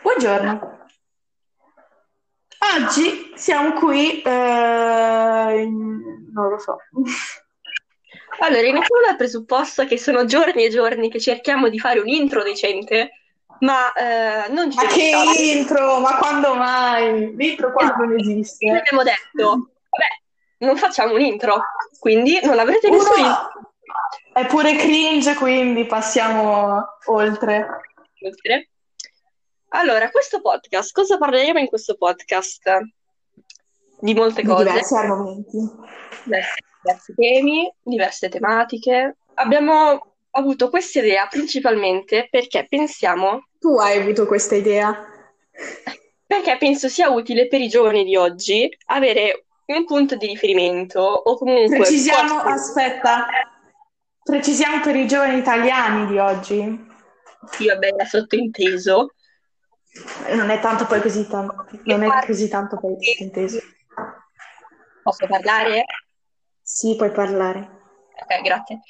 Buongiorno. Oggi siamo qui, eh, non lo so. Allora, iniziamo dal presupposto che sono giorni e giorni che cerchiamo di fare un intro decente, ma eh, non ci Ma che riusciamo. intro? Ma quando mai? L'intro qua non Noi esiste. abbiamo detto, vabbè, non facciamo un intro, quindi non avrete nessun Uno intro. è pure cringe, quindi passiamo oltre. Oltre. Allora, questo podcast, cosa parleremo in questo podcast? Di molte Di cose, diversi argomenti. diversi, diversi temi, diverse tematiche. Abbiamo avuto questa idea principalmente perché pensiamo, Tu hai avuto questa idea? perché penso sia utile per i giovani di oggi avere un punto di riferimento o comunque Precisiamo, posti- aspetta, precisiamo per i giovani italiani di oggi. sì, vabbè, era sottointeso, Non è tanto poi così tanto, non è così tanto poi inteso. Posso parlare? Sì, puoi parlare. Ok, grazie.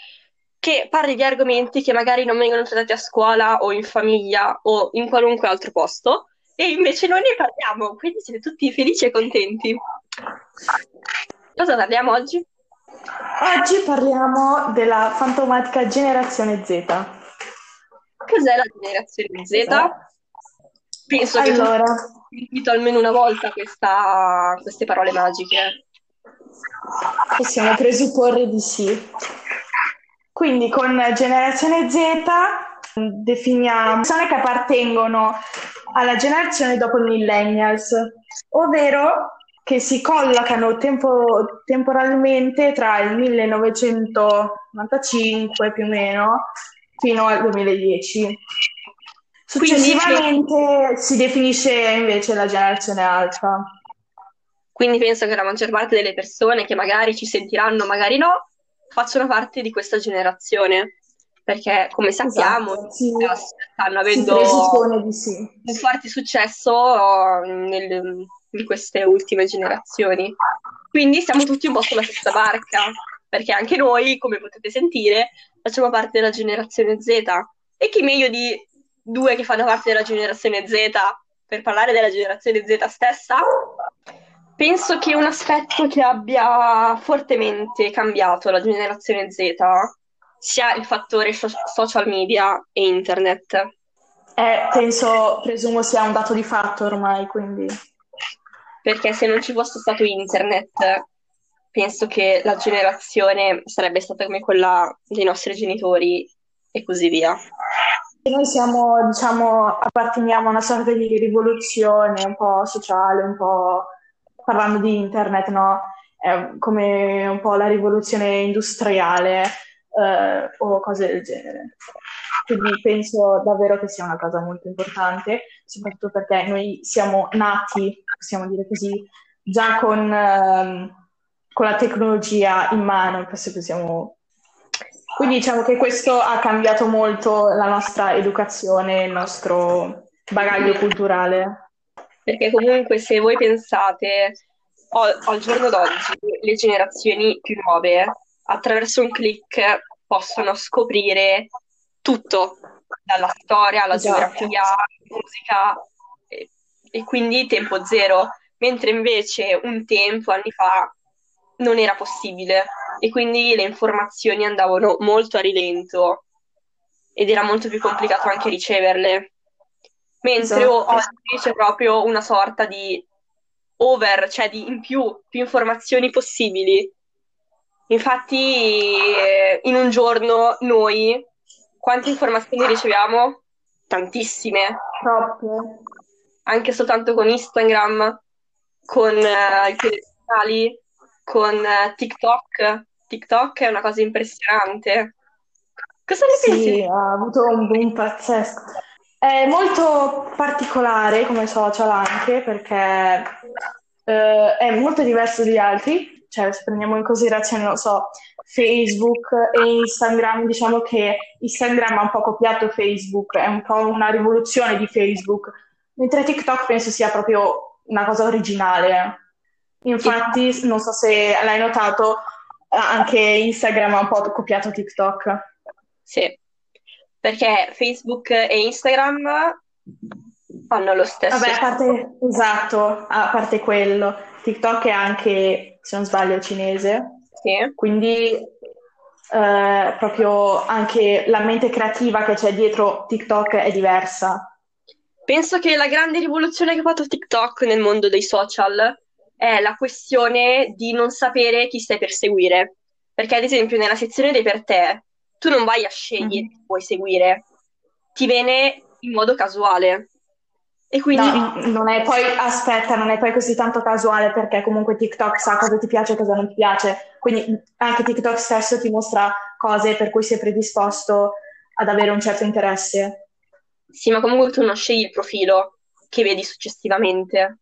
Che parli di argomenti che magari non vengono trattati a scuola o in famiglia o in qualunque altro posto e invece noi ne parliamo, quindi siete tutti felici e contenti. Cosa parliamo oggi? Oggi parliamo della fantomatica generazione Z. Cos'è la generazione Z? Penso che Allora, tutti sentito almeno una volta questa- queste parole magiche. possiamo presupporre di sì. Quindi con generazione Z definiamo persone che appartengono alla generazione dopo il millennials, ovvero che si collocano tempo- temporalmente tra il 1995 più o meno fino al 2010. Quindi- Successivamente si definisce invece la generazione alfa. Quindi penso che la maggior parte delle persone che magari ci sentiranno, magari no, facciano parte di questa generazione. Perché, come sappiamo, Esatto, sì. stanno avendo sì. un forte successo nel- in queste ultime generazioni. Quindi siamo tutti un po' sulla stessa barca, perché anche noi, come potete sentire, facciamo parte della generazione Z. E chi meglio di due che fanno parte della generazione Z per parlare della generazione Z stessa? Penso che un aspetto che abbia fortemente cambiato la generazione Z sia il fattore so- social media e internet. Eh, penso, presumo sia un dato di fatto ormai, quindi Perché se non ci fosse stato internet, penso che la generazione sarebbe stata come quella dei nostri genitori e così via. Noi siamo, diciamo, apparteniamo a una sorta di rivoluzione un po' sociale, un po' parlando di internet, no? È come un po' la rivoluzione industriale, eh, o cose del genere. Quindi penso davvero che sia una cosa molto importante, soprattutto perché noi siamo nati, possiamo dire così, già con, ehm, con la tecnologia in mano, penso che siamo... Quindi diciamo che questo ha cambiato molto la nostra educazione, il nostro bagaglio culturale. Perché comunque se voi pensate o- al giorno d'oggi, le generazioni più nuove attraverso un click possono scoprire tutto, dalla storia alla Esatto. geografia, alla musica, e, e quindi tempo zero, mentre invece un tempo, anni fa, non era possibile e quindi le informazioni andavano molto a rilento ed era molto più complicato anche riceverle. Mentre Esatto. oggi c'è proprio una sorta di over, cioè di in più, più informazioni possibili. Infatti, eh, in un giorno noi quante informazioni riceviamo? Tantissime, Troppe. anche soltanto con Instagram, con eh, i telegiornali, con eh, TikTok. TikTok è una cosa impressionante. Cosa ne pensi? Sì, ha avuto un boom pazzesco. È molto particolare come social anche perché eh, è molto diverso dagli altri, cioè se prendiamo in considerazione, non so, Facebook e Instagram, diciamo che Instagram ha un po' copiato Facebook, è un po' una rivoluzione di Facebook, mentre TikTok penso sia proprio una cosa originale. Infatti, non so se l'hai notato, anche Instagram ha un po' copiato TikTok. Sì, perché Facebook e Instagram fanno lo stesso. Vabbè, a parte, esatto, a parte quello, TikTok è anche, se non sbaglio, cinese, Sì. quindi eh, proprio anche la mente creativa che c'è dietro TikTok è diversa. Penso che la grande rivoluzione che ha fatto TikTok nel mondo dei social è la questione di non sapere chi stai per seguire. Perché, ad esempio, nella sezione dei per te, tu non vai a scegliere Mhm. chi puoi seguire, ti viene in modo casuale. E quindi No, non è poi, aspetta, non è poi così tanto casuale perché comunque TikTok sa cosa ti piace e cosa non ti piace. Quindi anche TikTok stesso ti mostra cose per cui sei predisposto ad avere un certo interesse. sì, ma comunque tu non scegli il profilo che vedi successivamente.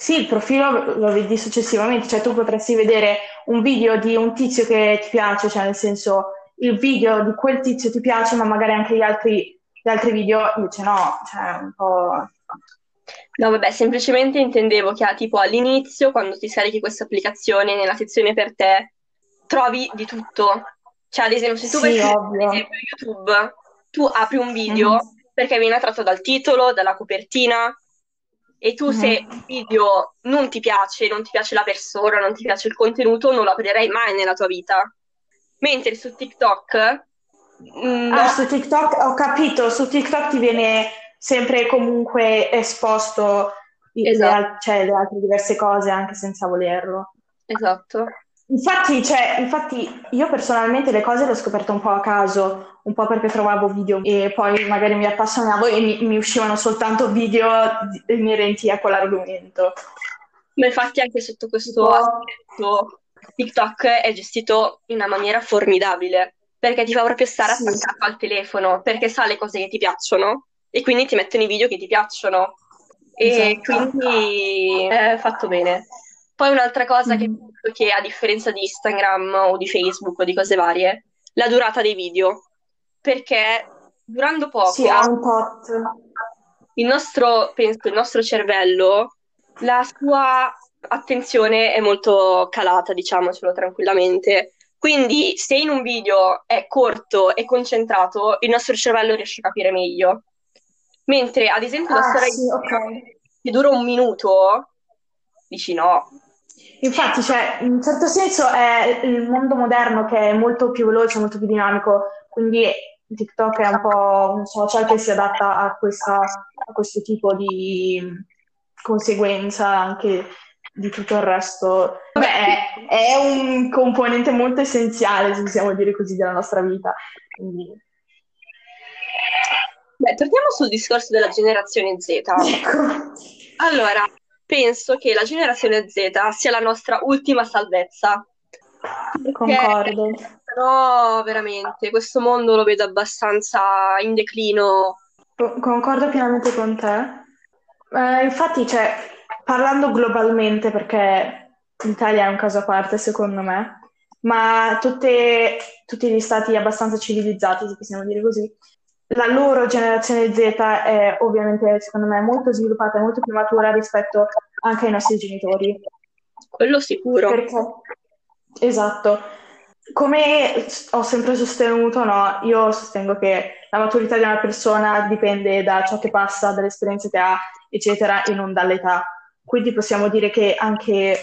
Sì, il profilo lo vedi successivamente, cioè tu potresti vedere un video di un tizio che ti piace, cioè nel senso il video di quel tizio ti piace, ma magari anche gli altri, gli altri video invece no, cioè un po'... No, vabbè, semplicemente intendevo che ah, tipo all'inizio, quando ti scarichi questa applicazione, nella sezione per te, trovi di tutto. Cioè, ad esempio, se tu Sì, vai su ovvio. ad esempio, YouTube, tu apri un video Mhm. perché viene attratto dal titolo, dalla copertina, e tu se Mhm. il video non ti piace, non ti piace la persona, non ti piace il contenuto, non lo aprirai mai nella tua vita. Mentre su TikTok, mm, Ah, no, su TikTok ho capito, su TikTok ti viene sempre comunque esposto le, esatto, al- cioè, le altre diverse cose anche senza volerlo. esatto. Infatti, cioè, infatti io personalmente le cose le ho scoperte un po' a caso, un po' perché trovavo video e poi magari mi appassionavo e mi, mi uscivano soltanto video inerenti a quell'argomento. Ma infatti anche sotto questo aspetto TikTok è gestito in una maniera formidabile, perché ti fa proprio stare sì, attaccato al telefono, perché sa le cose che ti piacciono e quindi ti mettono i video che ti piacciono e esatto. quindi è fatto bene. Poi un'altra cosa che Mhm. penso che a differenza di Instagram o di Facebook o di cose varie, la durata dei video, perché durando Sì, poco un tot. il nostro, penso, il nostro cervello, la sua attenzione è molto calata, diciamocelo tranquillamente. Quindi, se in un video è corto e concentrato, il nostro cervello riesce a capire meglio. Mentre, ad esempio, una Ah, storia sì, ok. che dura un minuto, dici no. Infatti, cioè, in un certo senso è il mondo moderno che è molto più veloce, molto più dinamico, quindi TikTok è un po' un social che si adatta a questa, a questo tipo di conseguenza anche di tutto il resto. Vabbè, è, un componente molto essenziale, se possiamo dire così, della nostra vita. Quindi, Beh, torniamo sul discorso della generazione Z. ecco. Allora, penso che la generazione Z sia la nostra ultima salvezza. Perché Concordo. Però veramente questo mondo lo vedo abbastanza in declino. Co- Concordo pienamente con te. Eh, infatti, cioè, parlando globalmente, perché l'Italia è un caso a parte, secondo me, ma tutte- tutti gli stati abbastanza civilizzati, se possiamo dire così, la loro generazione Z è ovviamente, secondo me, molto sviluppata e molto più matura rispetto anche ai nostri genitori. Quello sicuro. Perché, esatto, come ho sempre sostenuto, no, io sostengo che la maturità di una persona dipende da ciò che passa, dalle esperienze che ha, eccetera, e non dall'età. Quindi possiamo dire che anche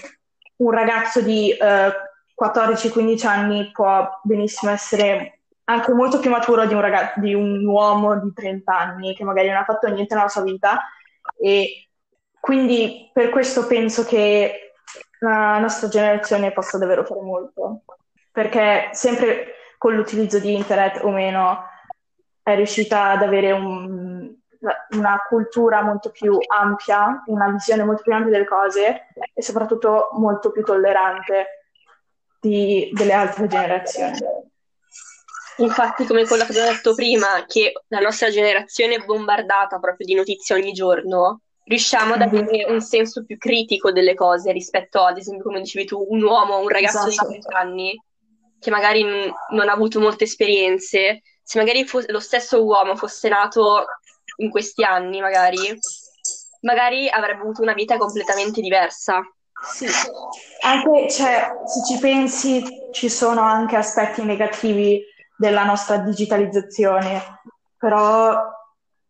un ragazzo di eh, 14-15 anni può benissimo essere anche molto più maturo di un, raga- di un uomo di 30 anni che magari non ha fatto niente nella sua vita e quindi per questo penso che la nostra generazione possa davvero fare molto, perché sempre con l'utilizzo di internet o meno è riuscita ad avere un- una cultura molto più ampia, una visione molto più ampia delle cose e soprattutto molto più tollerante di- delle altre generazioni. Infatti, come quello che abbiamo detto prima, che la nostra generazione è bombardata proprio di notizie ogni giorno, riusciamo ad Mhm. avere un senso più critico delle cose rispetto, ad esempio, come dicevi tu, un uomo, un ragazzo Esatto. di 20 anni che magari n- non ha avuto molte esperienze. Se magari fo- lo stesso uomo fosse nato in questi anni, magari, magari avrebbe avuto una vita completamente diversa. Sì, anche, cioè, se ci pensi, ci sono anche aspetti negativi della nostra digitalizzazione, però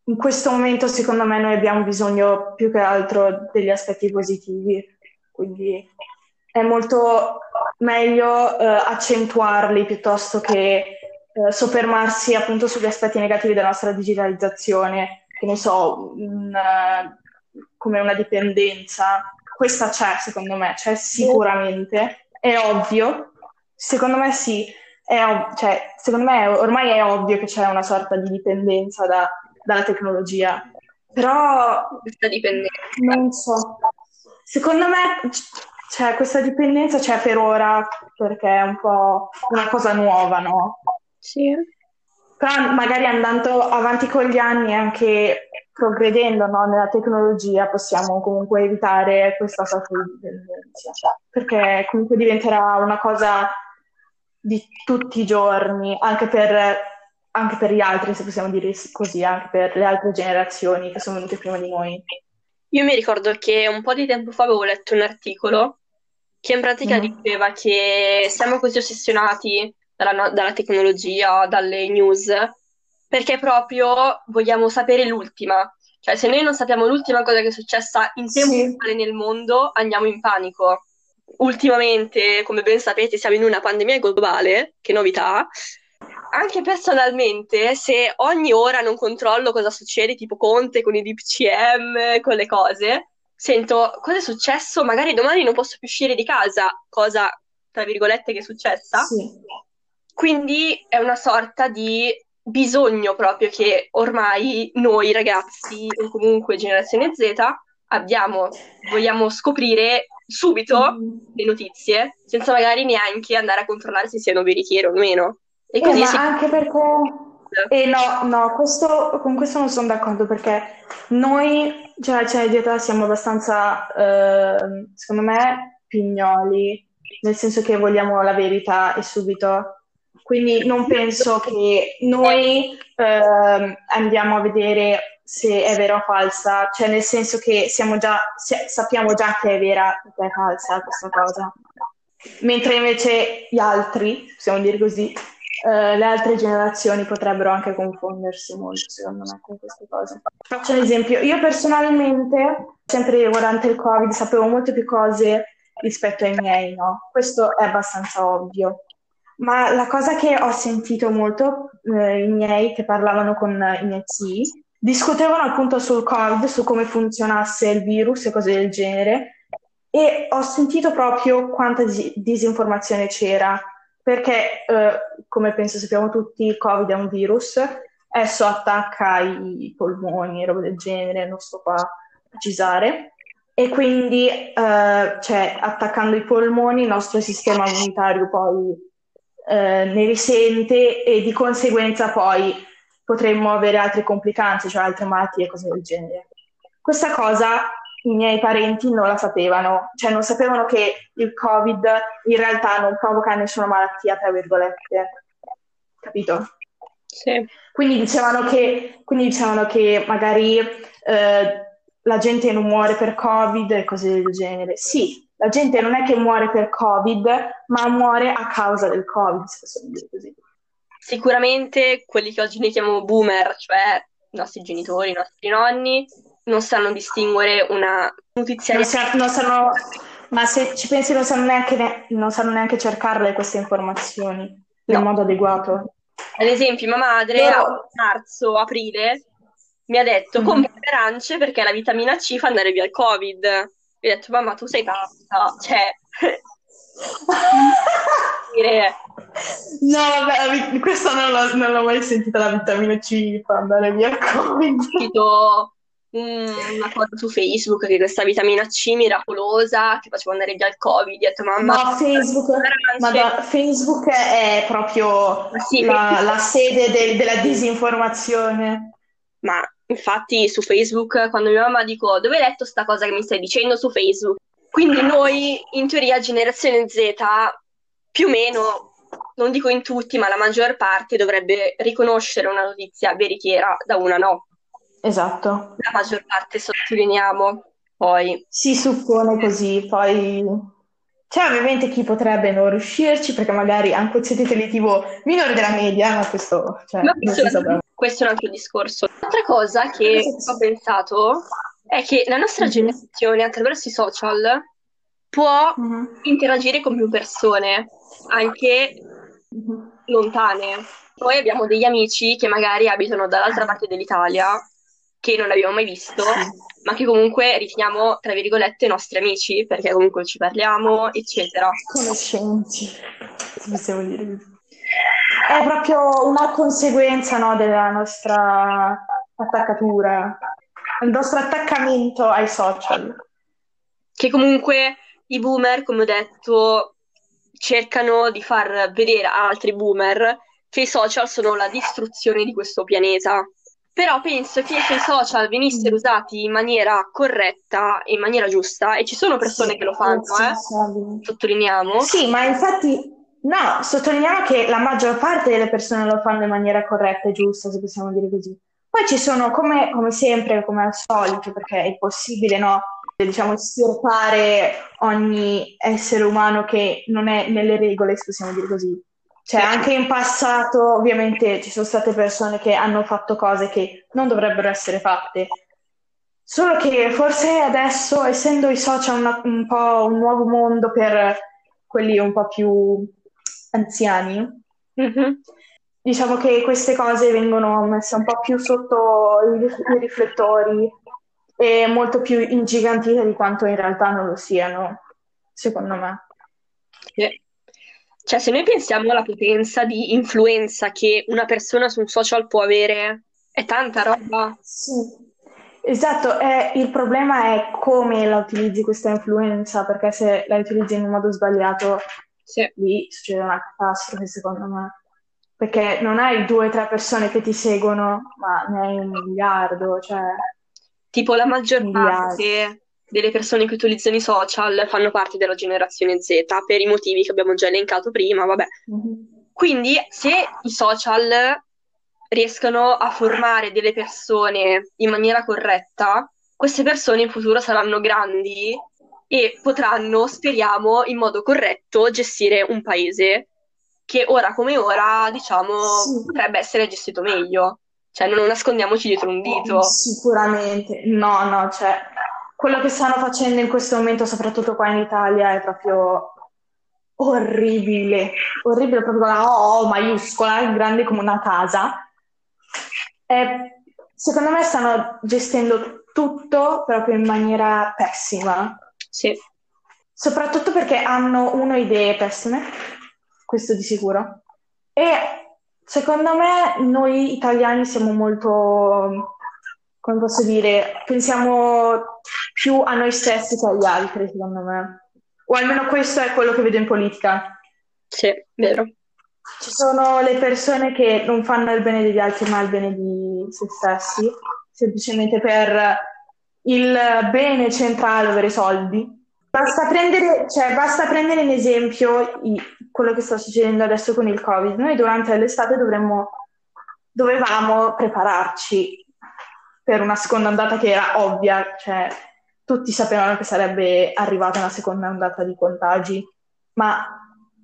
in questo momento secondo me noi abbiamo bisogno più che altro degli aspetti positivi, quindi è molto meglio eh, accentuarli piuttosto che eh, soffermarsi appunto sugli aspetti negativi della nostra digitalizzazione, che ne so, un, come una dipendenza. Questa c'è secondo me, c'è sicuramente, è ovvio, secondo me sì, ov- cioè, secondo me ormai è ovvio che c'è una sorta di dipendenza da, dalla tecnologia, però questa dipendenza. Non so. Secondo me cioè, questa dipendenza c'è per ora perché è un po' una cosa nuova, no? Sì. Però magari andando avanti con gli anni e anche progredendo no, nella tecnologia possiamo comunque evitare questa sorta di dipendenza, perché comunque diventerà una cosa di tutti i giorni, anche per anche per gli altri, se possiamo dire così, anche per le altre generazioni che sono venute prima di noi. Io mi ricordo che un po' di tempo fa avevo letto un articolo che in pratica mm. diceva che siamo così ossessionati dalla, dalla, tecnologia, dalle news, perché proprio vogliamo sapere l'ultima. Cioè, se noi non sappiamo l'ultima cosa che è successa in tempo sì. reale nel mondo, andiamo in panico. Ultimamente, come ben sapete, siamo in una pandemia globale, che novità, anche personalmente, se ogni ora non controllo cosa succede, tipo Conte con i DPCM, con le cose, sento cosa è successo, magari domani non posso più uscire di casa, cosa tra virgolette che è successa. Sì. Quindi è una sorta di bisogno proprio che ormai noi ragazzi o comunque generazione Z abbiamo, vogliamo scoprire subito mm. le notizie senza magari neanche andare a controllare se siano veritiere o meno. E così eh, si... anche perché... Eh no, no, questo, con questo non sono d'accordo perché noi, generazione cioè, dieta, siamo abbastanza, eh, secondo me, pignoli, nel senso che vogliamo la verità e subito. Quindi non penso che noi eh, andiamo a vedere se è vera o falsa, cioè nel senso che già, sappiamo già che è vera o che è falsa questa cosa. Mentre invece gli altri, possiamo dire così, eh, le altre generazioni potrebbero anche confondersi molto, secondo me, con queste cose. Faccio un esempio. Io personalmente, sempre durante il Covid, sapevo molte più cose rispetto ai miei, no? Questo è abbastanza ovvio. Ma la cosa che ho sentito molto, eh, i miei che parlavano con i miei zii, discutevano appunto sul Covid, su come funzionasse il virus e cose del genere, e ho sentito proprio quanta dis- disinformazione c'era perché, eh, come penso sappiamo tutti, il Covid è un virus, esso attacca i polmoni e roba del genere, non sto qua a precisare, e quindi eh, cioè, attaccando i polmoni il nostro sistema immunitario poi eh, ne risente e di conseguenza poi potremmo avere altre complicanze, cioè altre malattie e cose del genere. Questa cosa i miei parenti non la sapevano, cioè non sapevano che il Covid in realtà non provoca nessuna malattia, tra virgolette. Capito? Sì. Quindi dicevano che, quindi dicevano che magari eh, la gente non muore per Covid e cose del genere. Sì, la gente non è che muore per Covid, ma muore a causa del Covid, se possiamo dire così. Sicuramente quelli che oggi noi chiamiamo boomer, cioè i nostri genitori, i nostri nonni, non sanno distinguere una notizia. Non, sa- non sanno, ma se ci pensi non sanno neanche, non sanno neanche cercarle queste informazioni no. in modo adeguato. Ad esempio, mia madre Loro... a marzo, aprile mi ha detto mm-hmm. compra arance perché la vitamina C fa andare via il Covid. E ho detto, mamma, tu sei pazza. Cioè... no, vabbè, questa non l'ho, non l'ho mai sentita, la vitamina C fa andare via il Covid. Ho una cosa su Facebook che questa vitamina C miracolosa che faceva andare via il covid ho detto mamma no Facebook, madonna, Facebook è proprio sì, la, la, sede del, della disinformazione. Ma infatti su Facebook quando mia mamma dico dove hai letto sta cosa che mi stai dicendo su Facebook? Quindi noi in teoria generazione Z più o meno non dico in tutti ma la maggior parte dovrebbe riconoscere una notizia veritiera da una no Esatto. La maggior parte sottolineiamo, poi... Si suppone così, poi... C'è ovviamente chi potrebbe non riuscirci perché magari ha un quoziente intellettivo minore della media, ma questo cioè, ma non si saprà. questo è un altro discorso. Un'altra cosa che ho pensato è che la nostra Mhm. generazione attraverso i social può Mhm. interagire con più persone, anche Mhm. lontane. Noi abbiamo degli amici che magari abitano dall'altra parte dell'italia, che non abbiamo mai visto, ma che comunque riteniamo, tra virgolette, nostri amici, perché comunque ci parliamo, eccetera. Conoscenti, possiamo dire. È proprio una conseguenza, no, della nostra attaccatura, il nostro attaccamento ai social. Che comunque i boomer, come ho detto, cercano di far vedere a altri boomer che i social sono la distruzione di questo pianeta. Però penso che se i social venissero usati in maniera corretta e in maniera giusta, e ci sono persone Sì, che lo fanno, eh, sottolineiamo, Sì, ma infatti, no, sottolineiamo che la maggior parte delle persone lo fanno in maniera corretta e giusta, se possiamo dire così. Poi ci sono, come, come sempre, come al solito, perché è impossibile, no, diciamo, estirpare ogni essere umano che non è nelle regole, se possiamo dire così. Cioè, anche in passato, ovviamente, ci sono state persone che hanno fatto cose che non dovrebbero essere fatte. Solo che forse adesso, essendo i social una- un po' un nuovo mondo per quelli un po' più anziani, Mhm. diciamo che queste cose vengono messe un po' più sotto i, riflettori e molto più ingigantite di quanto in realtà non lo siano, secondo me. Sì. Cioè, se noi pensiamo alla potenza di influenza che una persona su un social può avere, è tanta roba. Sì, esatto, è- il problema è come la utilizzi questa influenza, perché se la utilizzi in un modo sbagliato, Sì. lì succede una catastrofe, secondo me. Perché non hai due o tre persone che ti seguono, ma ne hai un miliardo, cioè Tipo la maggior miliardi. parte delle persone che utilizzano i social fanno parte della generazione Z per i motivi che abbiamo già elencato prima, vabbè. Mhm. Quindi, se i social riescono a formare delle persone in maniera corretta, queste persone in futuro saranno grandi e potranno, speriamo, in modo corretto gestire un paese che ora come ora, diciamo, Sì. potrebbe essere gestito meglio. Cioè, non nascondiamoci dietro un dito. Sicuramente, no, no, cioè quello che stanno facendo in questo momento, soprattutto qua in Italia, è proprio orribile, orribile proprio con la O maiuscola, grande come una casa. E secondo me stanno gestendo tutto proprio in maniera pessima, Sì. soprattutto perché hanno uno idee pessime, questo di sicuro. E secondo me noi italiani siamo molto, come posso dire, pensiamo più a noi stessi che agli altri, secondo me. O almeno questo è quello che vedo in politica. Sì, vero. Ci sono le persone che non fanno il bene degli altri, ma il bene di se stessi, semplicemente per il bene centrale, ovvero i soldi. Basta prendere, cioè, basta prendere in esempio i- quello che sta succedendo adesso con il Covid. Noi durante l'estate dovremmo, dovevamo prepararci per una seconda ondata che era ovvia, cioè tutti sapevano che sarebbe arrivata una seconda ondata di contagi, ma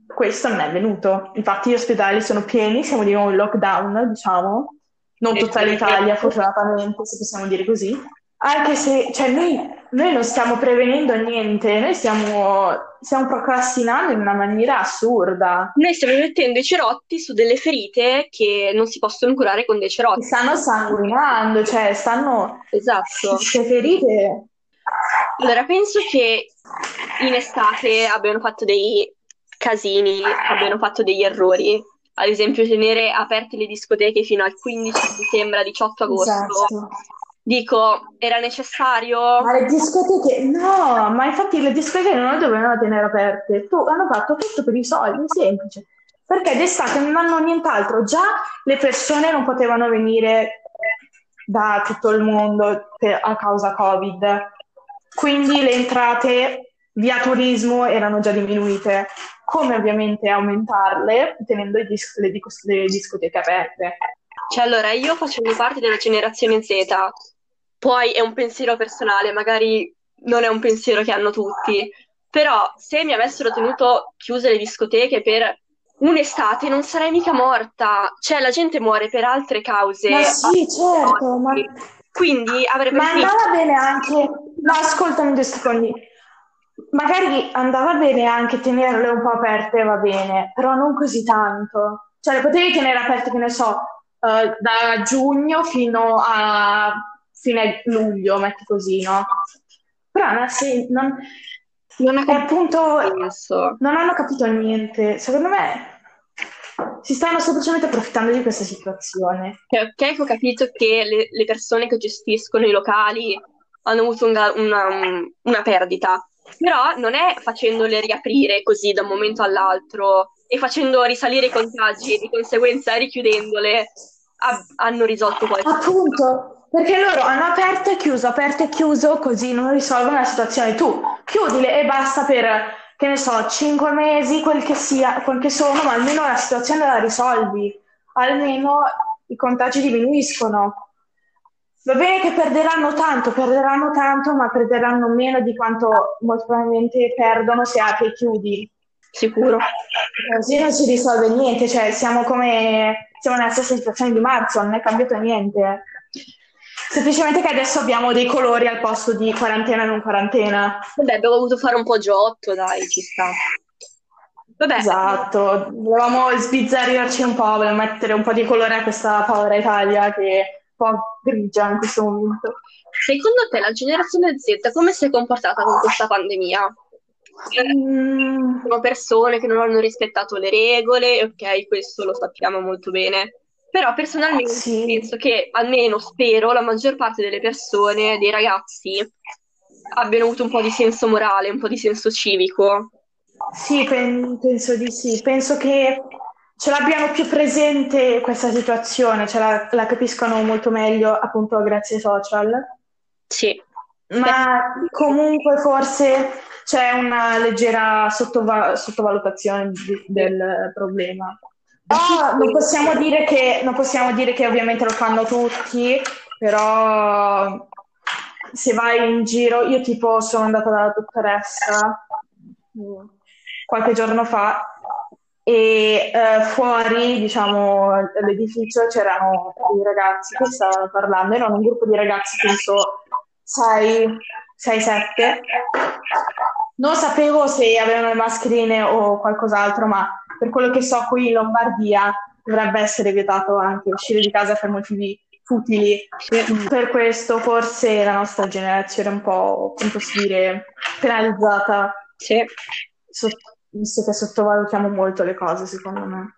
questo non è venuto. Infatti gli ospedali sono pieni, siamo di nuovo in lockdown, diciamo, non tutta l'Italia, fortunatamente, se possiamo dire così. Anche se, cioè, noi, noi non stiamo prevenendo niente, noi stiamo, stiamo procrastinando in una maniera assurda. Noi stiamo mettendo i cerotti su delle ferite che non si possono curare con dei cerotti. Stanno sanguinando, cioè, stanno... Esatto. Queste ferite... Allora, penso che in estate abbiano fatto dei casini, abbiano fatto degli errori. Ad esempio, tenere aperte le discoteche fino al 15 settembre, 18 agosto. Esatto. Dico, era necessario? Ma le discoteche, no, ma infatti le discoteche non le dovevano tenere aperte. Tu hanno fatto tutto per i soldi, semplice. Perché d'estate non hanno nient'altro. Già le persone non potevano venire da tutto il mondo per- a causa Covid. Quindi le entrate via turismo erano già diminuite. Come ovviamente aumentarle tenendo i dis- le, dis- le discoteche aperte? Cioè, allora, io facendo parte della generazione Z, poi è un pensiero personale, magari non è un pensiero che hanno tutti, però se mi avessero tenuto chiuse le discoteche per un'estate non sarei mica morta. Cioè, la gente muore per altre cause. Ma sì, certo, ma... Quindi avrebbe Ma finito. andava bene anche... No, ascoltami due secondi. Magari andava bene anche tenerle un po' aperte, va bene, però non così tanto. Cioè, le potevi tenere aperte, che ne so, eh, da giugno fino a fine luglio, metti così, no? Però non, sen- non- Non ha è appunto... Non hanno capito niente. Secondo me si stanno semplicemente approfittando di questa situazione. Ok, che ho capito che le, le persone che gestiscono i locali hanno avuto una, una- una perdita, però non è facendole riaprire così da un momento all'altro e facendo risalire i contagi e di conseguenza richiudendole ha- hanno risolto qualcosa. Appunto, perché loro hanno aperto e chiuso, aperto e chiuso, così non risolvono la situazione. Tu chiudile e basta per, che ne so, cinque mesi, quel che sia, quel che sono, ma almeno la situazione la risolvi. Almeno i contagi diminuiscono. Va bene che perderanno tanto, perderanno tanto, ma perderanno meno di quanto molto probabilmente perdono se apri e chiudi. Sicuro. Così non si risolve niente, cioè siamo come siamo nella stessa situazione di marzo, non è cambiato niente. Semplicemente che adesso abbiamo dei colori al posto di quarantena e non quarantena. Vabbè, abbiamo dovuto fare un po' giotto, dai, ci sta. Vabbè, Esatto, volevamo sbizzarrirci un po', volevamo mettere un po' di colore a questa povera Italia che è un po' grigia in questo momento. secondo te la generazione Z come si è comportata con questa pandemia? Mm, Sono persone che non hanno rispettato le regole, ok, questo lo sappiamo molto bene. Però personalmente Sì. penso che, almeno spero, la maggior parte delle persone, dei ragazzi, abbiano avuto un po' di senso morale, un po' di senso civico. Sì, pen- penso di sì. Penso che ce l'abbiano più presente questa situazione, ce la, la capiscono molto meglio appunto grazie ai social. Sì, Ma comunque forse c'è una leggera sottova- sottovalutazione di- del problema. Però non possiamo dire che, non possiamo dire che ovviamente lo fanno tutti, però se vai in giro, io tipo sono andata dalla dottoressa qualche giorno fa e eh, fuori, diciamo, all'edificio c'erano dei ragazzi che stavano parlando, erano un gruppo di ragazzi, penso 6, 7. Non sapevo se avevano le mascherine o qualcos'altro, ma per quello che so qui in Lombardia dovrebbe essere vietato anche uscire di casa per motivi futili. Per questo forse la nostra generazione è un po', come posso dire, penalizzata, sì. sot- visto che sottovalutiamo molto le cose, secondo me.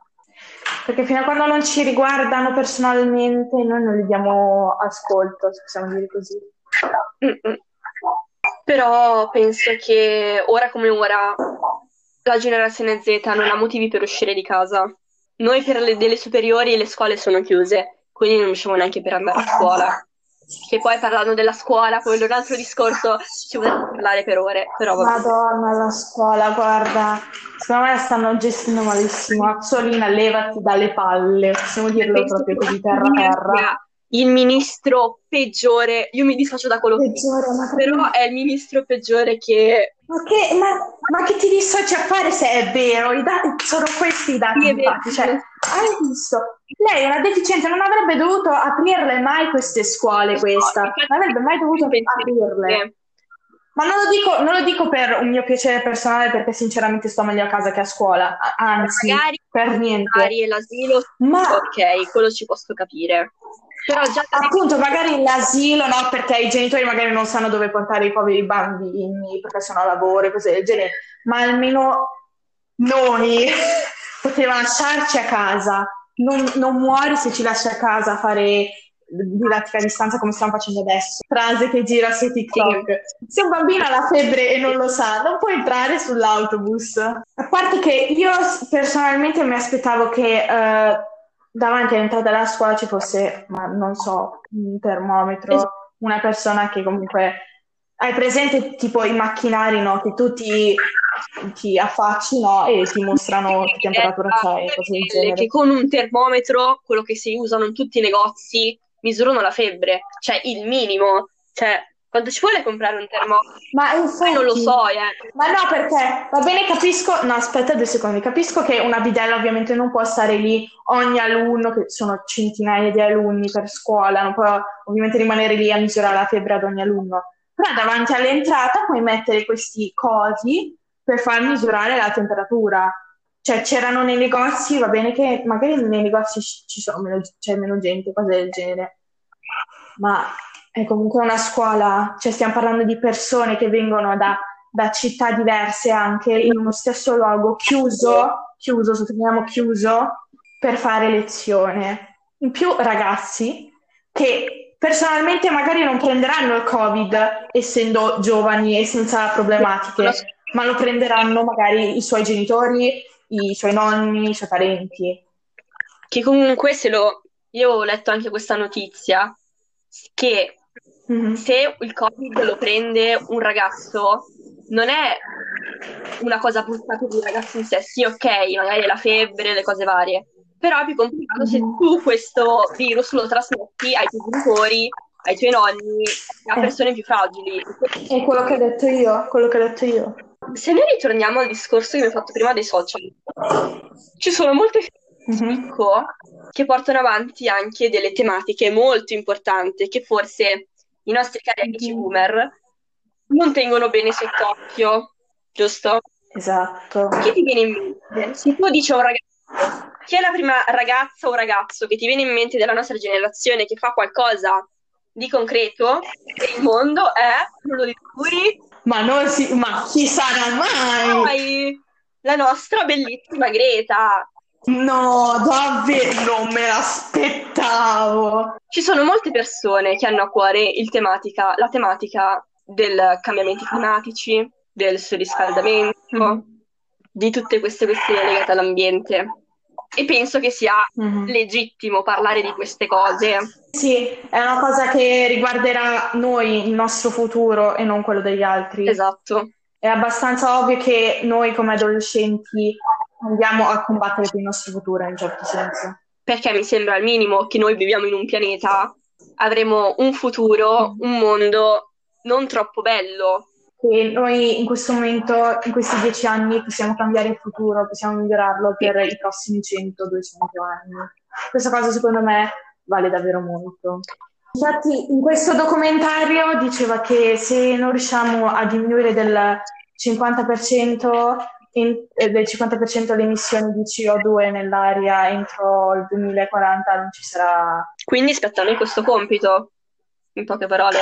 Perché fino a quando non ci riguardano personalmente, noi non gli diamo ascolto, se possiamo dire così. Mm-mm. Però penso che ora come ora la generazione Z non ha motivi per uscire di casa. Noi per le delle superiori le scuole sono chiuse, quindi non usciamo neanche per andare a scuola. Che poi parlando della scuola, quello è un altro discorso, ci potremmo parlare per ore, però vabbè. Madonna, la scuola, guarda, secondo me la stanno gestendo malissimo. Azzolina, levati dalle palle, possiamo dirlo Penso proprio che così, terra terra. il ministro peggiore, io mi dissocio da quello che Peggiore, ma però è il ministro peggiore che Ma che, ma, ma che ti dissoci a fare se è vero? I dati, sono questi i dati, Sì, infatti. Cioè, hai visto? Lei è una deficiente, non avrebbe dovuto aprirle mai queste scuole, questa. Non avrebbe mai dovuto aprirle. Ma non lo dico, non lo dico per un mio piacere personale, perché sinceramente sto meglio a casa che a scuola. Anzi, magari per niente. magari l'asilo, Ma ok, quello ci posso capire. Però già appunto, magari l'asilo, no? Perché i genitori magari non sanno dove portare i poveri bambini, perché sono a lavoro e cose del genere. Ma almeno noi poteva lasciarci a casa. Non, non muori se ci lasci a casa a fare didattica a distanza come stiamo facendo adesso. Frase che gira su TikTok. Se un bambino ha la febbre e non lo sa, non può entrare sull'autobus. A parte che io personalmente mi aspettavo che eh, davanti all'entrata della scuola ci fosse, ma non so, un termometro, una persona che comunque hai presente tipo i macchinari, no? Che tu ti, ti affacci, no? E ti mostrano che temperatura c'hai e cose del che genere. con un termometro, quello che si usano in tutti i negozi, misurano la febbre, cioè il minimo. Cioè, Quanto ci vuole comprare un termometro? Ma infatti, non lo so, eh. Ma no, perché va bene, capisco. No, aspetta due secondi. Capisco che una bidella ovviamente non può stare lì ogni alunno, che sono centinaia di alunni per scuola, non può ovviamente rimanere lì a misurare la febbre ad ogni alunno. Però davanti all'entrata puoi mettere questi cosi per far misurare la temperatura. Cioè, c'erano nei negozi, va bene che magari nei negozi ci sono meno, c'è meno gente, cose del genere. Ma è comunque una scuola, cioè stiamo parlando di persone che vengono da, da città diverse anche in uno stesso luogo chiuso, chiuso, sottolineiamo chiuso, per fare lezione. In più ragazzi che personalmente magari non prenderanno il Covid essendo giovani e senza problematiche, ma lo prenderanno magari i suoi genitori, i suoi nonni, i suoi parenti. Che comunque se lo... Io ho letto anche questa notizia che Mm-hmm. Se il Covid lo prende un ragazzo, non è una cosa brutta per il ragazzo in sé. Sì, ok, magari la febbre, le cose varie. Però è più complicato mm-hmm. se tu questo virus lo trasmetti ai tuoi genitori, ai tuoi nonni, a eh. persone più fragili. È quello che ho detto io, quello che ho detto io. Se noi ritorniamo al discorso che mi hai fatto prima dei social, ci sono molte mm-hmm. che portano avanti anche delle tematiche molto importanti che forse i nostri cari amici boomer non tengono bene sott'occhio, giusto? Esatto. Che ti viene in mente? Se tu dici a un ragazzo, chi è la prima ragazza o ragazzo che ti viene in mente della nostra generazione che fa qualcosa di concreto per il mondo è, non lo dici ma, non si, ma chi sarà mai? Poi, la nostra bellissima Greta, No, davvero non me l'aspettavo. Ci sono molte persone che hanno a cuore tematica, la tematica dei cambiamenti climatici, del surriscaldamento, mm. di tutte queste questioni legate all'ambiente. E penso che sia mm-hmm. legittimo parlare di queste cose. Sì, è una cosa che riguarderà noi, il nostro futuro e non quello degli altri. Esatto. È abbastanza ovvio che noi come adolescenti andiamo a combattere per il nostro futuro in un certo senso. Perché mi sembra al minimo che noi viviamo in un pianeta, avremo un futuro, un mondo non troppo bello. E noi in questo momento, in questi dieci anni, possiamo cambiare il futuro, possiamo migliorarlo per i prossimi 100-200 anni. Questa cosa secondo me vale davvero molto. Infatti in questo documentario diceva che se non riusciamo a diminuire del 50% in, eh, del 50% le emissioni di CO2 nell'aria entro il 2040 non ci sarà. Quindi spetta a noi questo compito, in poche parole.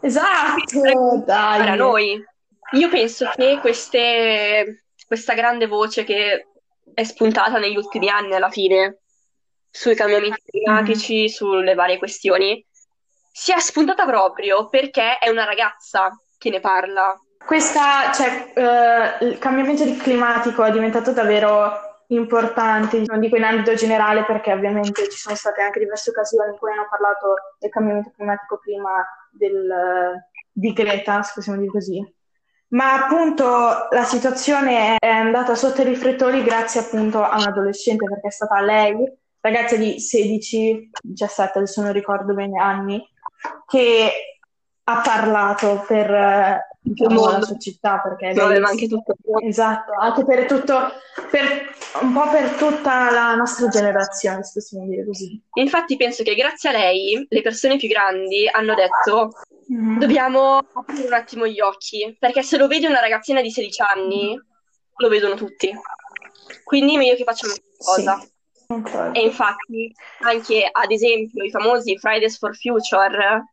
Esatto, dai. Per noi. Io penso che queste, questa grande voce che è spuntata negli ultimi anni alla fine sui cambiamenti climatici, mm. sulle varie questioni, sia spuntata proprio perché è una ragazza che ne parla questa, cioè, uh, il cambiamento climatico è diventato davvero importante, non dico in ambito generale perché ovviamente ci sono state anche diverse occasioni in cui hanno parlato del cambiamento climatico prima del, di Greta, se possiamo dire così. Ma appunto la situazione è andata sotto i riflettori grazie appunto a un adolescente perché è stata lei, ragazza di 16, 17, adesso non ricordo bene anni, che ha parlato per diciamo, la sua città perché no, lei... anche tutto esatto anche per tutto per, un po' per tutta la nostra generazione se possiamo dire così. Infatti penso che grazie a lei le persone più grandi hanno detto mm-hmm. dobbiamo aprire un attimo gli occhi perché se lo vede una ragazzina di 16 anni lo vedono tutti. Quindi è meglio che facciamo qualcosa sì. E infatti anche ad esempio i famosi Fridays for Future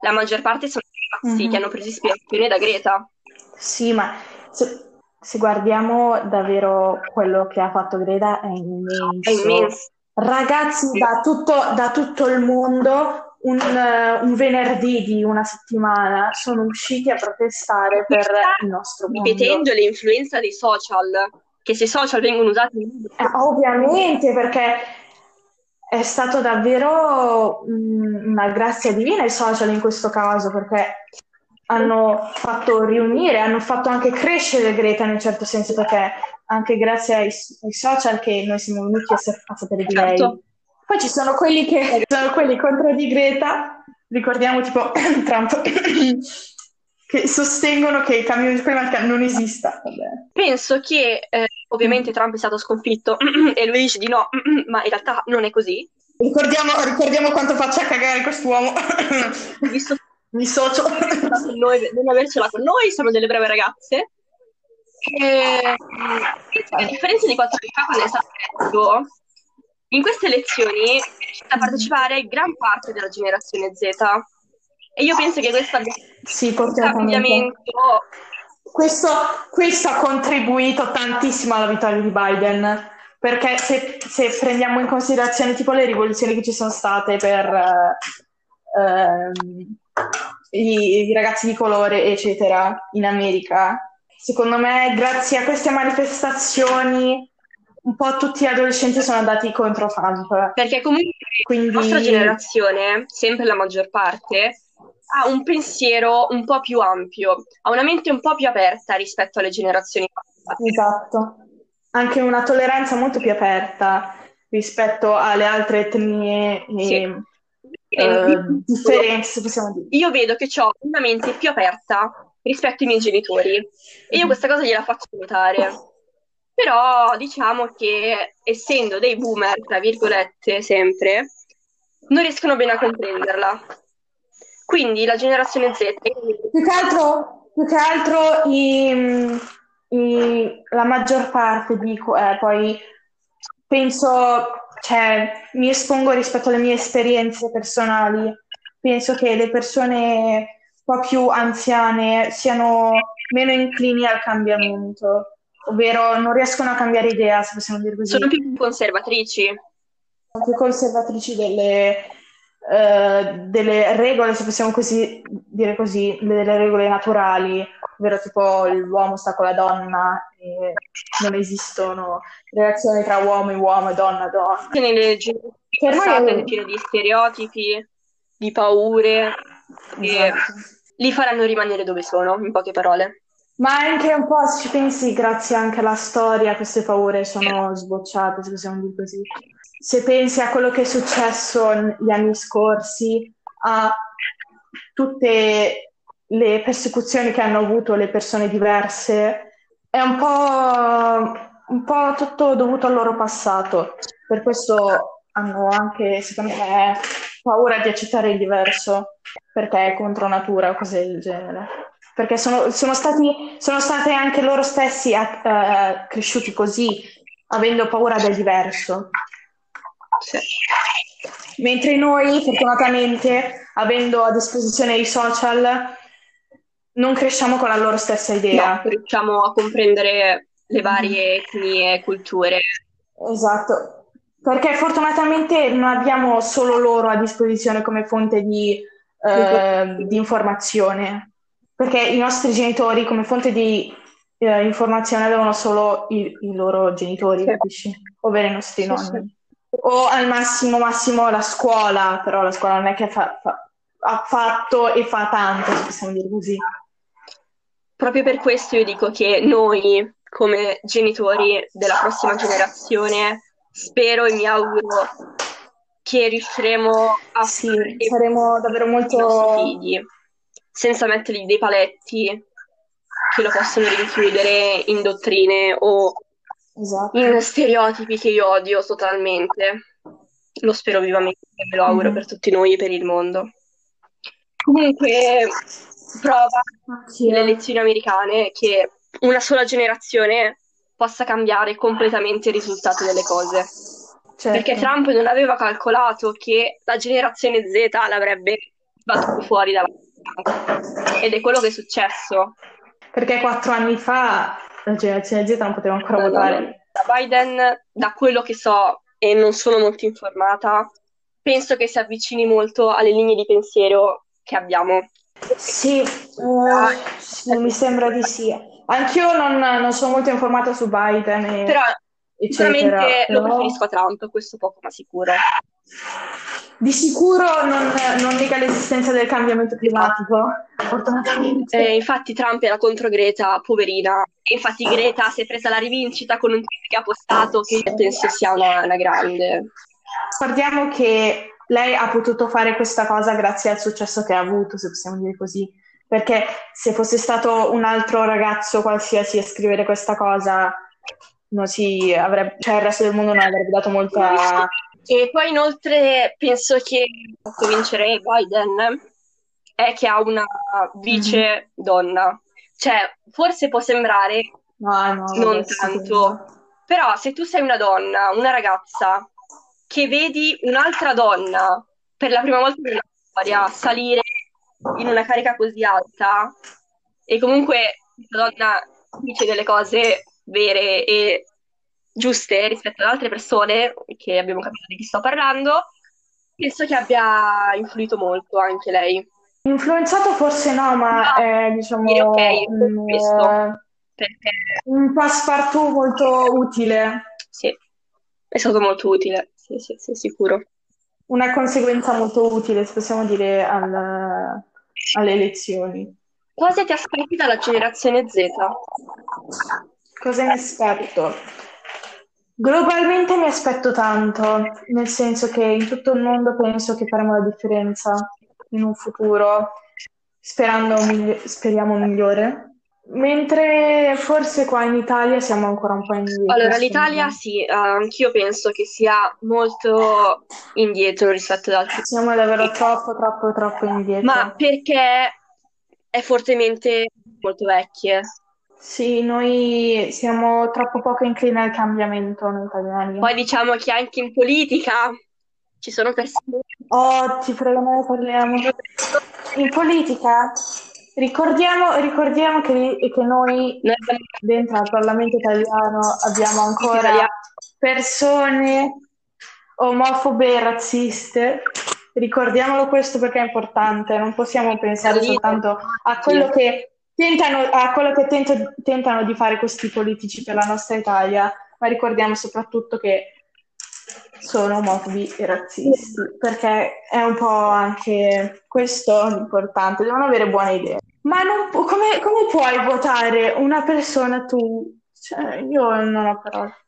la maggior parte sono ragazzi mm-hmm. che hanno preso ispirazione da Greta. Sì, ma se, se, guardiamo davvero quello che ha fatto Greta è immenso. È immenso. Ragazzi da tutto, da tutto il mondo un, un, venerdì di una settimana sono usciti a protestare per il nostro mondo. Ripetendo l'influenza dei social, che se i social vengono usati... Eh, ovviamente, perché è stato davvero una grazia divina i social in questo caso, perché hanno fatto riunire, hanno fatto anche crescere Greta in un certo senso, perché anche grazie ai, ai social che noi siamo venuti a, a sapere di lei. Certo. Poi ci sono quelli che sono quelli contro di Greta, ricordiamo tipo Trump che sostengono che il cambiamento climatico non esista. Vabbè. Penso che eh, ovviamente Trump è stato sconfitto e lui dice di no, ma in realtà non è così. Ricordiamo, ricordiamo quanto faccia cagare quest'uomo. Visto Mi socio. noi, non avercela con noi, siamo delle brave ragazze. E, a differenza di quattro anni fa, quando è stato eletto, in queste elezioni è riuscita a partecipare gran parte della generazione Z. E io penso che questo abbia Sì, cambiamento. Questo, questo ha contribuito tantissimo alla vittoria di Biden, perché se, se prendiamo in considerazione tipo le rivoluzioni che ci sono state per eh, ehm, i, i ragazzi di colore, eccetera, in America, secondo me, grazie a queste manifestazioni, un po' tutti gli adolescenti sono andati contro Trump. Perché comunque Quindi, la nostra generazione, sempre la maggior parte, ha un pensiero un po' più ampio, ha una mente un po' più aperta rispetto alle generazioni passate. Esatto, anche una tolleranza molto più aperta rispetto alle altre etnie e Sì. eh, differenze, possiamo dire. Io vedo che ho una mente più aperta rispetto ai miei genitori e io questa cosa gliela faccio notare. Però diciamo che essendo dei boomer, tra virgolette, sempre, non riescono bene a comprenderla. Quindi la generazione Z, Più che altro, più che altro i- i- la maggior parte dico, eh, poi penso, cioè, mi espongo rispetto alle mie esperienze personali. Penso che le persone un po' più anziane siano meno inclini al cambiamento, ovvero non riescono a cambiare idea, se possiamo dire così. sono più conservatrici. più conservatrici delle, eh, delle regole, se possiamo così dire così, delle regole naturali, ovvero tipo l'uomo sta con la donna e non esistono relazioni tra uomo e uomo e donna e donna. Che nelle generazioni Per noi è- pieno di stereotipi, di paure, che Esatto. li faranno rimanere dove sono, in poche parole. Ma anche un po', se ci pensi, grazie anche alla storia, queste paure sono sbocciate, se possiamo dire così. Se pensi a quello che è successo negli anni scorsi, a tutte le persecuzioni che hanno avuto le persone diverse, è un po', un po' tutto dovuto al loro passato. Per questo hanno anche, secondo me, paura di accettare il diverso, perché è contro natura o cose del genere perché sono, sono stati, sono state anche loro stessi eh, cresciuti così, avendo paura del diverso. Sì. Mentre noi, fortunatamente, avendo a disposizione i social, non cresciamo con la loro stessa idea. No, riusciamo a comprendere le varie etnie e culture. Esatto, perché fortunatamente non abbiamo solo loro a disposizione come fonte di, eh, di informazione, perché i nostri genitori come fonte di eh, informazione avevano solo i, i loro genitori, Sì. capisci? Ovvero i nostri Sì, nonni. O al massimo, massimo la scuola, però la scuola non è che fa- fa- ha fatto e fa tanto, se possiamo dire così. Proprio per questo io dico che noi, come genitori della prossima generazione, spero e mi auguro che riusciremo a Sì, saremo davvero i nostri molto... figli senza mettergli dei paletti che lo possono rinchiudere in dottrine o Esatto. in stereotipi che io odio totalmente. Lo spero vivamente e me lo auguro Mhm. per tutti noi e per il mondo. Comunque, prova Sì, le elezioni americane che una sola generazione possa cambiare completamente il risultato delle cose. Certo. Perché Trump non aveva calcolato che la generazione Z l'avrebbe battuto fuori dalla ed è quello che è successo. Perché quattro anni fa la generazione Z non poteva ancora votare. Biden, da quello che so e non sono molto informata, penso che si avvicini molto alle linee di pensiero che abbiamo. Sì, eh, sì, mi sembra di sì. Anch'io non, non sono molto informata su Biden, e- Però eccetera. sicuramente lo preferisco a Trump, questo poco ma sicuro. Di sicuro non, non nega l'esistenza del cambiamento climatico, fortunatamente. Eh, infatti Trump era contro Greta, poverina. E infatti Greta si è presa la rivincita con un tweet che ha postato che penso sia una, una grande. Guardiamo che lei ha potuto fare questa cosa grazie al successo che ha avuto, se possiamo dire così. Perché se fosse stato un altro ragazzo qualsiasi a scrivere questa cosa, non si avrebbe, cioè il resto del mondo non avrebbe dato molta. E poi inoltre penso che vincere Biden è che ha una vice mm-hmm. donna. Cioè, forse può sembrare no, no, non tanto, però se tu sei una donna, una ragazza, che vedi un'altra donna per la prima volta nella storia salire in una carica così alta e comunque questa donna dice delle cose vere e giuste rispetto ad altre persone, che abbiamo capito di chi sto parlando, penso che abbia influito molto anche lei. Influenzato forse no, ma è diciamo sì, okay, un, questo, perché... un passepartout molto utile. Sì, è stato molto utile, sì, sì, sì, sicuro. Una conseguenza molto utile, possiamo dire, al, alle elezioni. Cosa ti aspetti dalla generazione Z? Cosa mi aspetto? Globalmente mi aspetto tanto, nel senso che in tutto il mondo penso che faremo la differenza in un futuro, sperando, speriamo migliore. Mentre forse qua in Italia siamo ancora un po' indietro. Allora, l'Italia sì, uh, anch'io penso che sia molto indietro rispetto ad altri. Siamo davvero troppo, troppo, troppo indietro. Ma perché è fortemente molto vecchie. Sì, noi siamo troppo poco inclini al cambiamento noi italiani. Poi diciamo che anche in politica ci sono persone... Oh, ti prego, noi parliamo. In politica ricordiamo, ricordiamo che, che noi dentro al Parlamento italiano abbiamo ancora persone omofobe e razziste. Ricordiamolo questo perché è importante, non possiamo pensare soltanto a quello che tentano, a quello che tento, tentano di fare questi politici per la nostra Italia, ma ricordiamo soprattutto che sono omofobi e razzisti, perché è un po' anche questo l'importante, devono avere buone idee. Ma non, come, come, puoi votare una persona tu? Cioè, io non ho parole.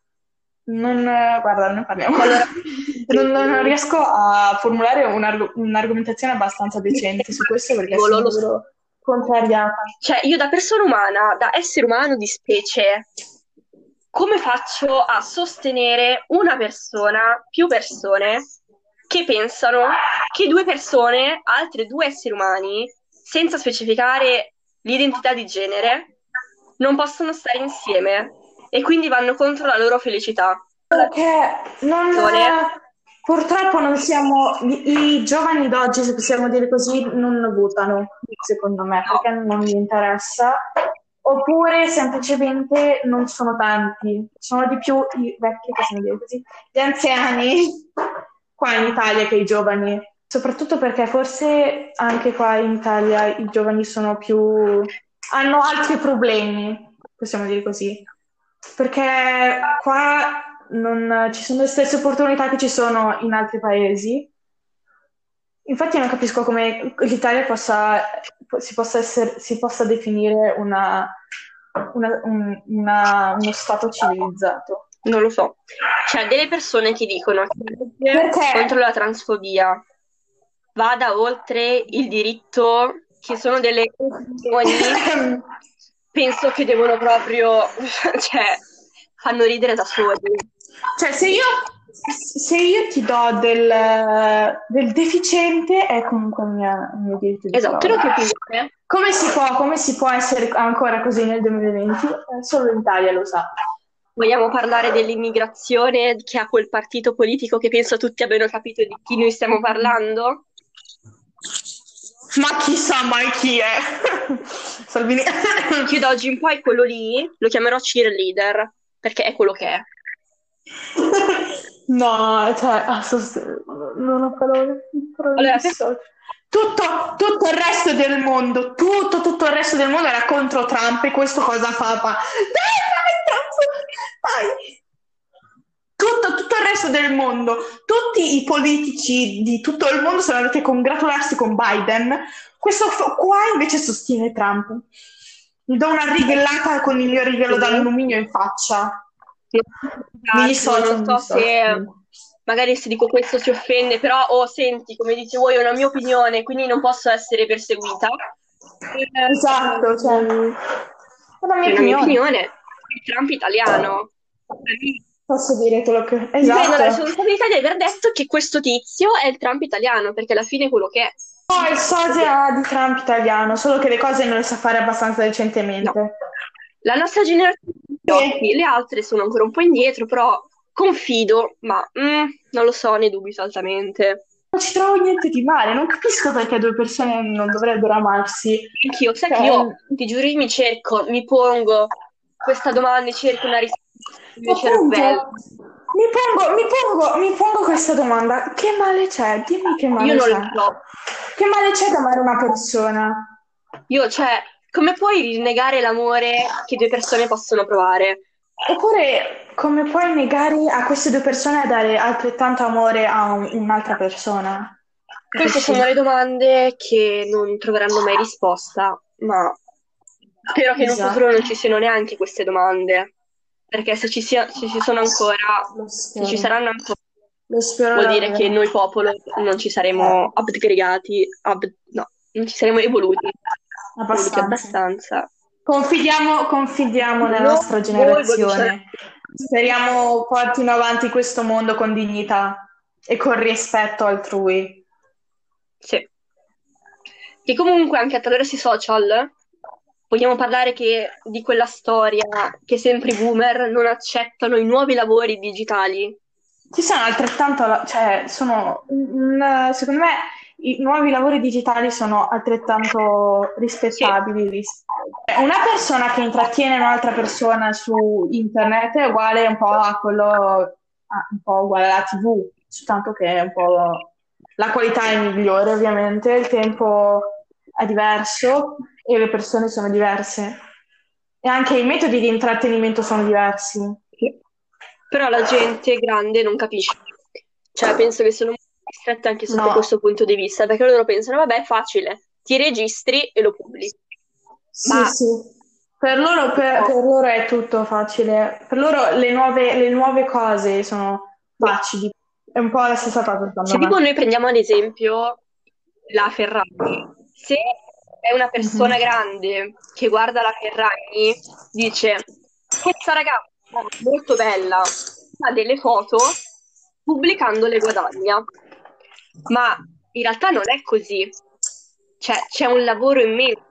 Non, guarda, non ne parliamo. Allora, non, non, riesco a formulare un'arg- un'argomentazione abbastanza decente su questo perché sono contrariata. Cioè, io da persona umana, da essere umano di specie, come faccio a sostenere una persona, più persone, che pensano che due persone, altre due esseri umani, senza specificare l'identità di genere, non possono stare insieme e quindi vanno contro la loro felicità. Perché non, Purtroppo non siamo, i, i giovani d'oggi, se possiamo dire così, non votano, secondo me, perché non gli interessa, oppure semplicemente non sono tanti, sono di più i vecchi, possiamo dire così, gli anziani qua in Italia che i giovani, soprattutto perché forse anche qua in Italia i giovani sono più, hanno altri problemi, possiamo dire così, perché qua non ci sono le stesse opportunità che ci sono in altri paesi. Infatti non capisco come l'Italia possa, si, possa essere, si possa definire una, una, un, una, uno Stato civilizzato. Non lo so. C'è delle persone che dicono che Perché? contro la transfobia vada oltre il diritto, che sono delle questioni, penso che devono proprio, cioè, fanno ridere da soli. Cioè, se io, se io ti do del, del deficiente, è comunque il mio, diritto di Esatto, lo capisco. Come si, può, come si può essere ancora così nel 2020? Eh, solo l'Italia lo sa. Vogliamo parlare dell'immigrazione che ha quel partito politico che penso tutti abbiano capito di chi noi stiamo parlando? Ma chissà mai chi è. Salvini. Io da oggi in poi quello lì lo chiamerò cheerleader perché è quello che è. No, cioè, ah, non ho parole. allora, tutto, tutto, il resto del mondo, tutto, tutto il resto del mondo era contro Trump e questo cosa fa? fa dai, dai, Trump, dai. Tutto, tutto il resto del mondo, tutti i politici di tutto il mondo sono andati a congratularsi con Biden. Questo qua invece sostiene Trump. Gli do una rigellata con il mio righello d'alluminio in faccia. Mi dissocio, non so se magari se dico questo si offende, però oh, senti, come dite voi, è una mia opinione, quindi non posso essere perseguita. Esatto, cioè, è una mia È una mia opinione. Il Trump italiano. Posso dire quello che... Mi prendo la Esatto. responsabilità di aver detto che questo tizio è il Trump italiano, perché alla fine è quello che è. No, il sosia di Trump italiano, solo che le cose non le sa fare abbastanza decentemente. La nostra generazione, Sì. le altre sono ancora un po' indietro, però confido, ma mm, non lo so, ne dubito altamente. Non ci trovo niente di male, non capisco perché due persone non dovrebbero amarsi. Anch'io, sai Cioè, che io, ti giuro, io mi cerco, mi pongo questa domanda e cerco una risposta nel mio appunto, cervello. mi pongo, mi pongo, mi pongo questa domanda. Che male c'è? Dimmi che male Io non c'è. lo so. Che male c'è ad amare una persona? Io, cioè, come puoi rinnegare l'amore che due persone possono provare? Oppure come puoi negare a queste due persone a dare altrettanto amore a un- un'altra persona? Queste sono le domande che non troveranno mai risposta, ma spero che in un Esatto. futuro non ci siano neanche queste domande, perché se ci sia- se ci sono ancora, se ci saranno ancora, vuol dire che noi popolo non ci saremo upgradati, up- no, non ci saremo evoluti Abbastanza. abbastanza. Confidiamo, confidiamo nella No, nostra generazione. Speriamo portino avanti questo mondo con dignità e con rispetto altrui. Sì. Che comunque anche attraverso i social vogliamo parlare che, di quella storia che sempre i boomer non accettano i nuovi lavori digitali. Ci sono altrettanto, cioè, sono, secondo me, i nuovi lavori digitali sono altrettanto rispettabili. ris- Una persona che intrattiene un'altra persona su internet è uguale un po' a quello, un po' uguale alla TV, soltanto che è un po' la qualità è migliore, ovviamente, il tempo è diverso e le persone sono diverse. E anche i metodi di intrattenimento sono diversi. Però la gente grande non capisce. Cioè, penso che sono ristrette anche sotto No. questo punto di vista, perché loro pensano, vabbè, è facile, ti registri e lo pubblichi. Sì, Ma- sì. Per loro, per, per loro è tutto facile. Per loro le nuove, le nuove cose sono facili. È un po' la stessa cosa, Se me. tipo noi prendiamo ad esempio la Ferragni, se è una persona Mhm. grande che guarda la Ferragni, dice questa ragazza è molto bella, fa delle foto, pubblicandole guadagna. Ma in realtà non è così. Cioè, c'è un lavoro immenso.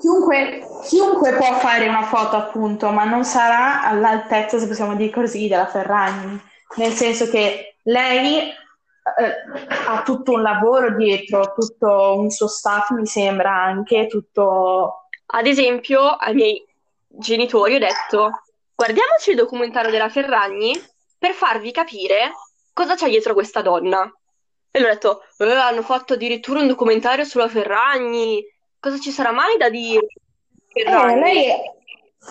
Chiunque, chiunque può fare una foto, appunto, ma non sarà all'altezza, se possiamo dire così, della Ferragni. Nel senso che lei eh, ha tutto un lavoro dietro, tutto un suo staff, mi sembra anche, tutto... Ad esempio, ai miei genitori ho detto: guardiamoci il documentario della Ferragni per farvi capire cosa c'è dietro questa donna. E loro ho detto: "Eh, hanno fatto addirittura un documentario sulla Ferragni. Cosa ci sarà mai da dire? Eh, Ferragni?" lei,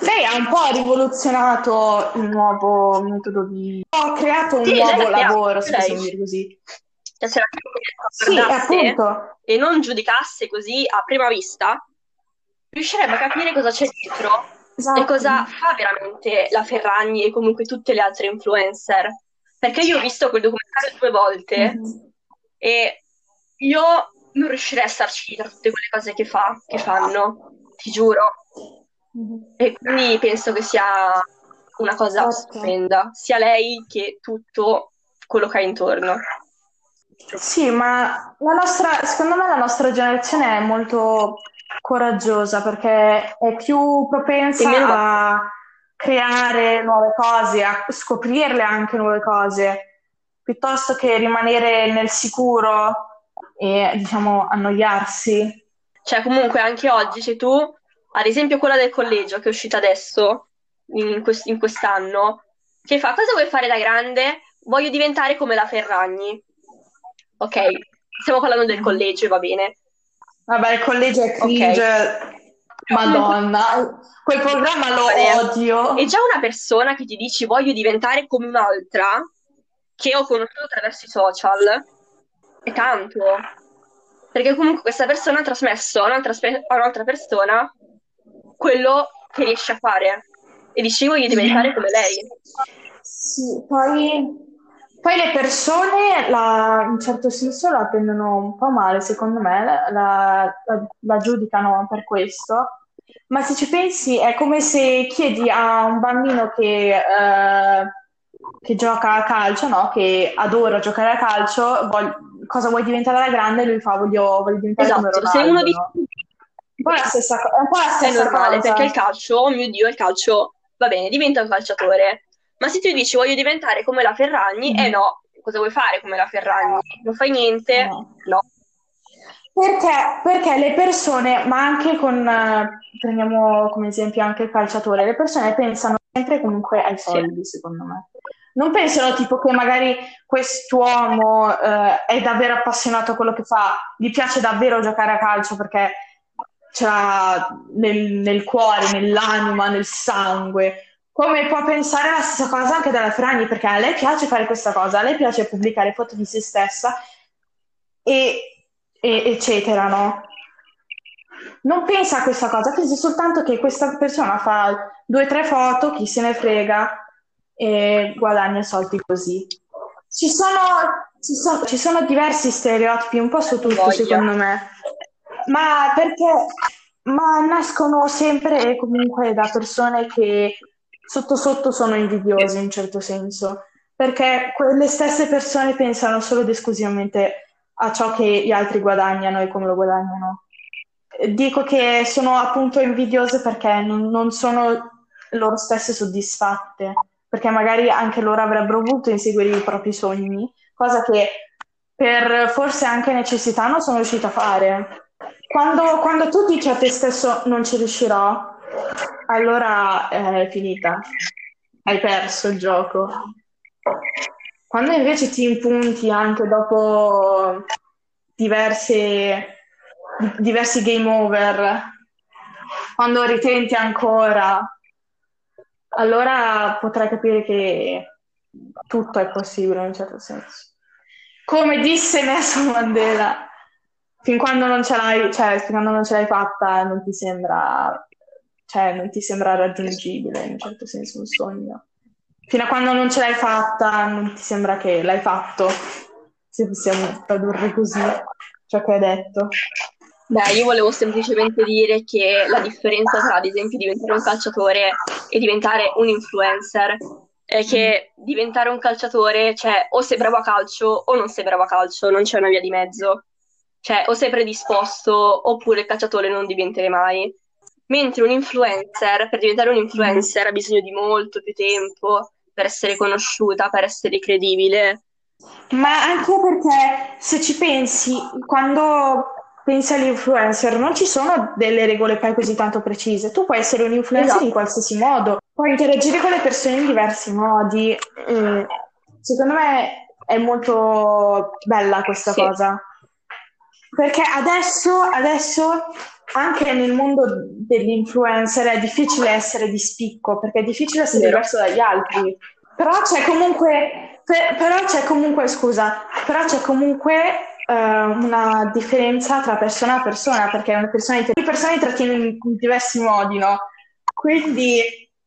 lei ha un po' rivoluzionato il nuovo metodo di... Ha creato un Sì, nuovo lavoro, se possiamo dire così. Cioè, se la Sì, appunto. e non giudicasse così a prima vista, riuscirebbe a capire cosa c'è dietro e Esatto. cosa fa veramente la Ferragni e comunque tutte le altre influencer. Perché io ho visto quel documentario due volte Mhm. E io non riuscirei a starci dietro tutte quelle cose che fa, che fanno, ti giuro. E quindi penso che sia una cosa stupenda, sia lei che tutto quello che ha intorno. Sì, ma la nostra, secondo me la nostra generazione è molto coraggiosa perché è più propensa meno a creare nuove cose, a scoprirle anche nuove cose, piuttosto che rimanere nel sicuro e, diciamo, annoiarsi. Cioè, comunque, anche oggi, se tu, ad esempio quella del collegio che è uscita adesso, in, quest- in quest'anno, che fa, cosa vuoi fare da grande? Voglio diventare come la Ferragni. Ok, stiamo parlando del collegio, va bene. Vabbè, il collegio è cringe, madonna, quel programma lo odio. E già una persona che ti dici voglio diventare come un'altra, che ho conosciuto attraverso i social, è tanto. Perché comunque questa persona ha trasmesso a un'altra, spe- a un'altra persona quello che riesce a fare. E dici voglio diventare come lei. Sì, poi Poi le persone, la, in certo senso, la prendono un po' male, secondo me, la, la- la giudicano per questo. Ma se ci pensi, è come se chiedi a un bambino che, eh, che gioca a calcio, no? Che adora giocare a calcio, vuoi- cosa vuoi diventare da grande? Lui fa, voglio, voglio diventare Esatto, se Ronaldo, uno dice no? Un po' la stessa, è un po' la è stessa normale, cosa. perché il calcio, oh mio Dio, il calcio va bene, diventa un calciatore. Ma se tu dici voglio diventare come la Ferragni, eh Mm. no, cosa vuoi fare come la Ferragni? Non fai niente? No. No. Perché, perché le persone, ma anche con, eh, prendiamo come esempio anche il calciatore, le persone pensano sempre comunque ai soldi, secondo me. Non pensano tipo che magari quest'uomo eh, è davvero appassionato a quello che fa, gli piace davvero giocare a calcio perché ce l'ha nel, nel cuore, nell'anima, nel sangue. Come può pensare la stessa cosa anche della Ferragni, perché a lei piace fare questa cosa, a lei piace pubblicare foto di se stessa e, e- eccetera, no? Non pensa a questa cosa, pensi soltanto che questa persona fa due o tre foto, chi se ne frega, e guadagna soldi così. Ci sono, ci sono, ci sono diversi stereotipi un po' su tutto, secondo me, ma perché ma nascono sempre e comunque da persone che sotto sotto sono invidiose in un certo senso, perché quelle stesse persone pensano solo ed esclusivamente a ciò che gli altri guadagnano e come lo guadagnano. Dico che sono appunto invidiose perché non, non sono loro stesse soddisfatte, perché magari anche loro avrebbero voluto inseguire i propri sogni, cosa che per forse anche necessità non sono riuscita a fare. Quando, quando tu dici a te stesso non ci riuscirò, allora è finita, hai perso il gioco. Quando invece ti impunti anche dopo diverse, diversi game over, quando ritenti ancora, allora potrai capire che tutto è possibile in un certo senso. Come disse Nelson Mandela, fin quando non ce l'hai, cioè, fin quando non ce l'hai fatta, non ti sembra, cioè, non ti sembra raggiungibile in un certo senso un sogno. Fino a quando non ce l'hai fatta, non ti sembra che l'hai fatto, se possiamo tradurre così ciò che hai detto. Beh, io volevo semplicemente dire che la differenza tra, ad esempio, diventare un calciatore e diventare un influencer è che diventare un calciatore, cioè, o sei bravo a calcio o non sei bravo a calcio, non c'è una via di mezzo. Cioè, o sei predisposto oppure il calciatore non diventerai mai. Mentre un influencer, per diventare un influencer, ha bisogno di molto più tempo per essere conosciuta, per essere credibile. Ma anche perché se ci pensi, quando pensi all'influencer, non ci sono delle regole poi così tanto precise. Tu puoi essere un influencer Esatto. in qualsiasi modo, puoi interagire con le persone in diversi modi. Mm, Secondo me è molto bella questa Sì. cosa. Perché adesso, adesso anche nel mondo dell'influencer è difficile essere di spicco, perché è difficile essere Vero. diverso dagli altri. Però c'è comunque, per- però c'è comunque, scusa, però c'è comunque eh, una differenza tra persona a persona, perché una persona, le persone intrattiene in in diversi modi, no? Quindi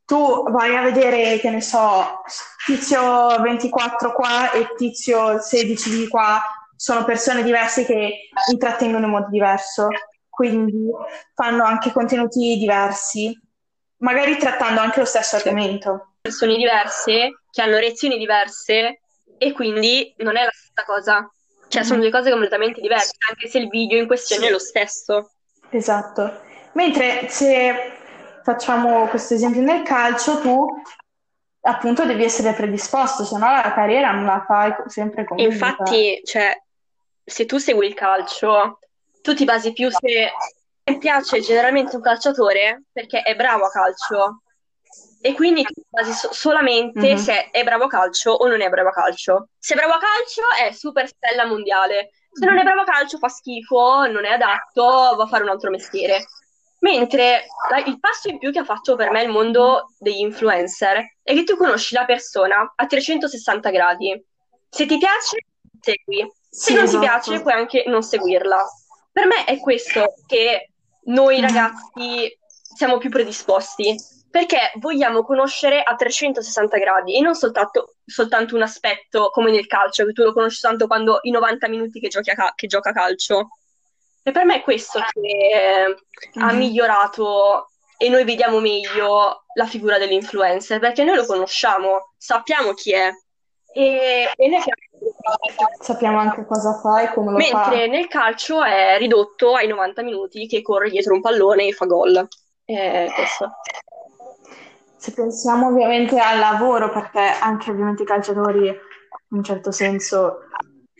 tu vai a vedere, che ne so, tizio 24 qua e tizio 16 di qua, sono persone diverse che intrattengono in modo diverso, quindi fanno anche contenuti diversi, magari trattando anche lo stesso argomento. persone diverse, che hanno reazioni diverse e quindi non è la stessa cosa. Cioè, sono due cose completamente diverse, anche se il video in questione è lo stesso. Esatto. Mentre se facciamo questo esempio nel calcio, tu appunto devi essere predisposto, se no la carriera non la fai sempre E comunque. infatti, cioè, se tu segui il calcio, tu ti basi più se ti piace generalmente un calciatore perché è bravo a calcio. E quindi tu ti basi so- solamente Mhm. se è bravo a calcio o non è bravo a calcio. Se è bravo a calcio è super stella mondiale. Se non è bravo a calcio fa schifo, non è adatto, va a fare un altro mestiere. Mentre la- il passo in più che ha fatto per me il mondo degli influencer è che tu conosci la persona a 360 gradi. Se ti piace, segui. Se Sì, non esatto. ti piace, puoi anche non seguirla. Per me è questo che noi ragazzi siamo più predisposti. perché vogliamo conoscere a 360 gradi e non soltanto, soltanto un aspetto come nel calcio, che tu lo conosci tanto quando i 90 minuti che, a, che gioca a calcio. E per me è questo che mm-hmm. ha migliorato e noi vediamo meglio la figura dell'influencer, perché noi lo conosciamo, sappiamo chi è. E, e noi sappiamo anche cosa fa e come lo Mentre fa. Mentre nel calcio è ridotto ai 90 minuti che corre dietro un pallone e fa gol. Questo. Se pensiamo ovviamente al lavoro, perché anche ovviamente i calciatori in un certo senso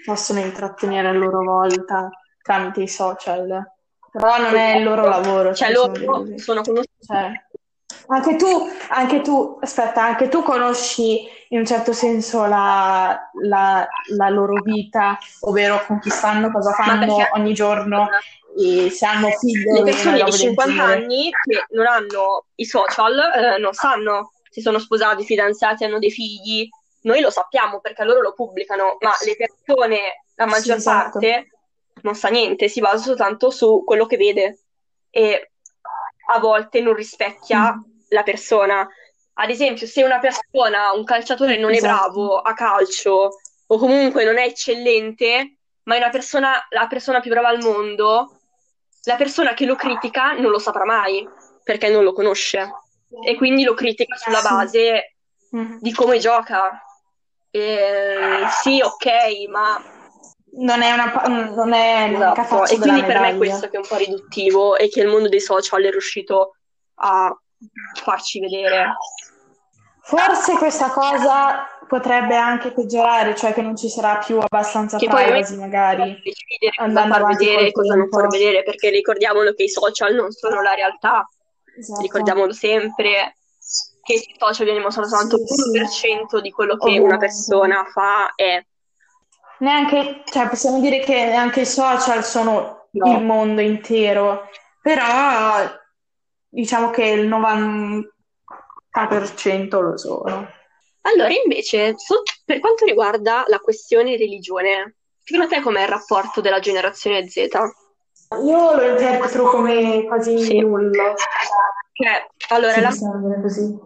possono intrattenere a loro volta tramite i social, però non è il loro lavoro. Cioè, loro sono conosciuti. Cioè, anche tu, anche tu, aspetta, anche tu conosci in un certo senso la, la, la loro vita, ovvero con chi stanno, cosa fanno ogni giorno e se hanno figli. Le persone di 50 anni che non hanno i social eh, non sanno se sono sposati, fidanzati, hanno dei figli. Noi lo sappiamo perché loro lo pubblicano, ma le persone, la maggior sì, esatto. parte, non sa niente, si basa soltanto su quello che vede e a volte non rispecchia mm. La persona. Ad esempio, se una persona, un calciatore non esatto. è bravo a calcio o comunque non è eccellente, ma è una persona, la persona più brava al mondo, la persona che lo critica non lo saprà mai perché non lo conosce e quindi lo critica sulla base mm. di come gioca. E, sì, ok, ma non è una non è esatto. e quindi per me questo che è un po' riduttivo e che il mondo dei social è riuscito a farci vedere. Forse questa cosa potrebbe anche peggiorare, cioè che non ci sarà più abbastanza che privacy magari andando a far vedere cosa non far vedere, perché ricordiamolo che i social non sono la realtà, esatto. ricordiamolo sempre che i social viene mostrato soltanto sì, l'1% di quello che Ovviamente. una persona fa è neanche, cioè possiamo dire che neanche i social sono no. il mondo intero, però diciamo che il 90% lo sono. Allora, invece, so, per quanto riguarda la questione religione, secondo te com'è il rapporto della generazione Z? Io lo interpreto come quasi sì. nullo. Cioè, allora, sì, la... così.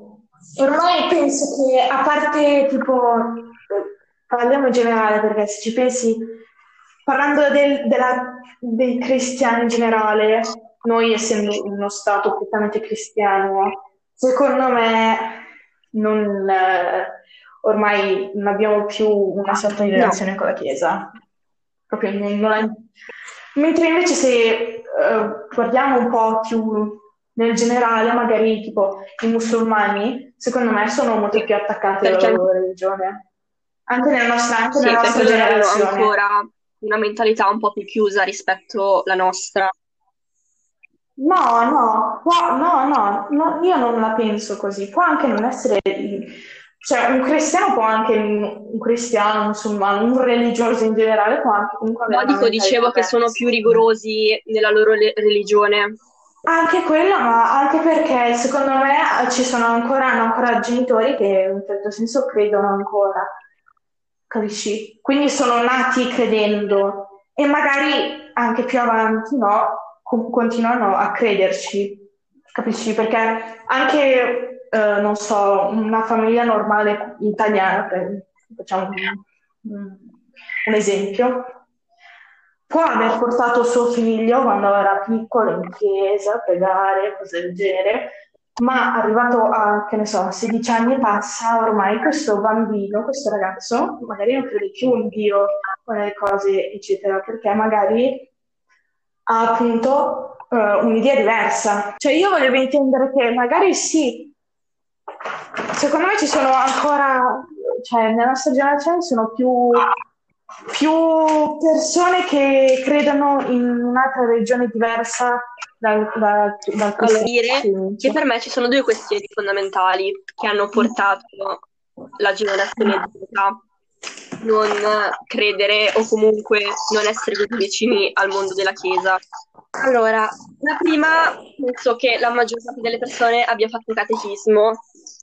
Ormai penso che, a parte tipo parliamo in generale perché se ci pensi, parlando del, della, dei cristiani in generale, noi essendo uno Stato prettamente cristiano, secondo me non, eh, ormai non abbiamo più una sorta di relazione no. con la Chiesa. Proprio non, è... Mentre invece se eh, guardiamo un po' più nel generale, magari tipo i musulmani, secondo me sono molto più attaccati alla loro religione. Anche nella nostra, anche sì, nella nostra generazione. ancora una mentalità un po' più chiusa rispetto alla nostra. No, no, può, no, no, no, io non la penso così. Può anche non essere... Cioè, un cristiano può anche, un cristiano, musulmano, un religioso in generale può anche comunque avere... No, dico, dicevo che sono più rigorosi nella loro le- religione. Anche quello, ma anche perché secondo me ci sono ancora, hanno ancora genitori che in un certo senso credono ancora capisci? Quindi sono nati credendo e magari anche più avanti, no, continuano a crederci, capisci? Perché anche, eh, non so, una famiglia normale italiana, facciamo un, un esempio, può aver portato suo figlio quando era piccolo in chiesa a pregare, cose del genere, ma arrivato a, che ne so, 16 anni passa, ormai questo bambino, questo ragazzo, magari non crede più in Dio o nelle cose, eccetera, perché magari ha appunto uh, un'idea diversa. Cioè io volevo intendere che magari sì, secondo me ci sono ancora, cioè nella nostra generazione sono più, più persone che credono in un'altra religione diversa dal, da, da allora, dire che per me ci sono due questioni fondamentali che hanno portato la generazione Z. a non credere o comunque non essere così vicini al mondo della Chiesa. Allora, la prima, penso che la maggior parte delle persone abbia fatto catechismo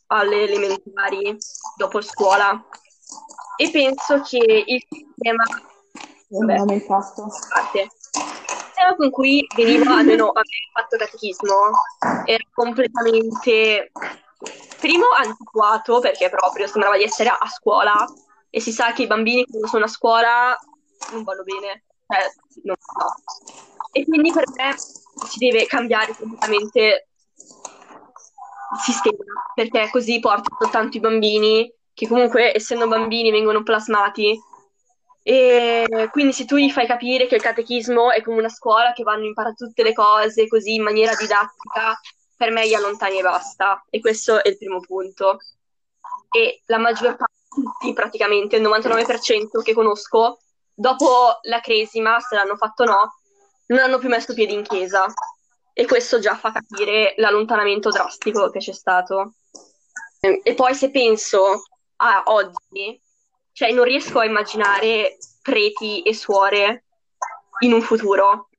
alle elementari dopo scuola e penso che il sistema... Fatto. Parte, sistema con cui veniva, almeno avevo fatto catechismo, era completamente, primo, antiquato, perché proprio sembrava di essere a scuola, e si sa che i bambini quando sono a scuola non vanno bene, cioè, non, no. E quindi per me si deve cambiare completamente il sistema, perché così porta soltanto i bambini, che comunque essendo bambini vengono plasmati, e quindi se tu gli fai capire che il catechismo è come una scuola che vanno a imparare tutte le cose così in maniera didattica, per me gli allontani e basta. E questo è il primo punto. E la maggior parte, tutti praticamente, il 99% che conosco, dopo la cresima, se l'hanno fatto o no, non hanno più messo piedi in chiesa. E questo già fa capire l'allontanamento drastico che c'è stato. E poi se penso a oggi, cioè non riesco a immaginare preti e suore in un futuro.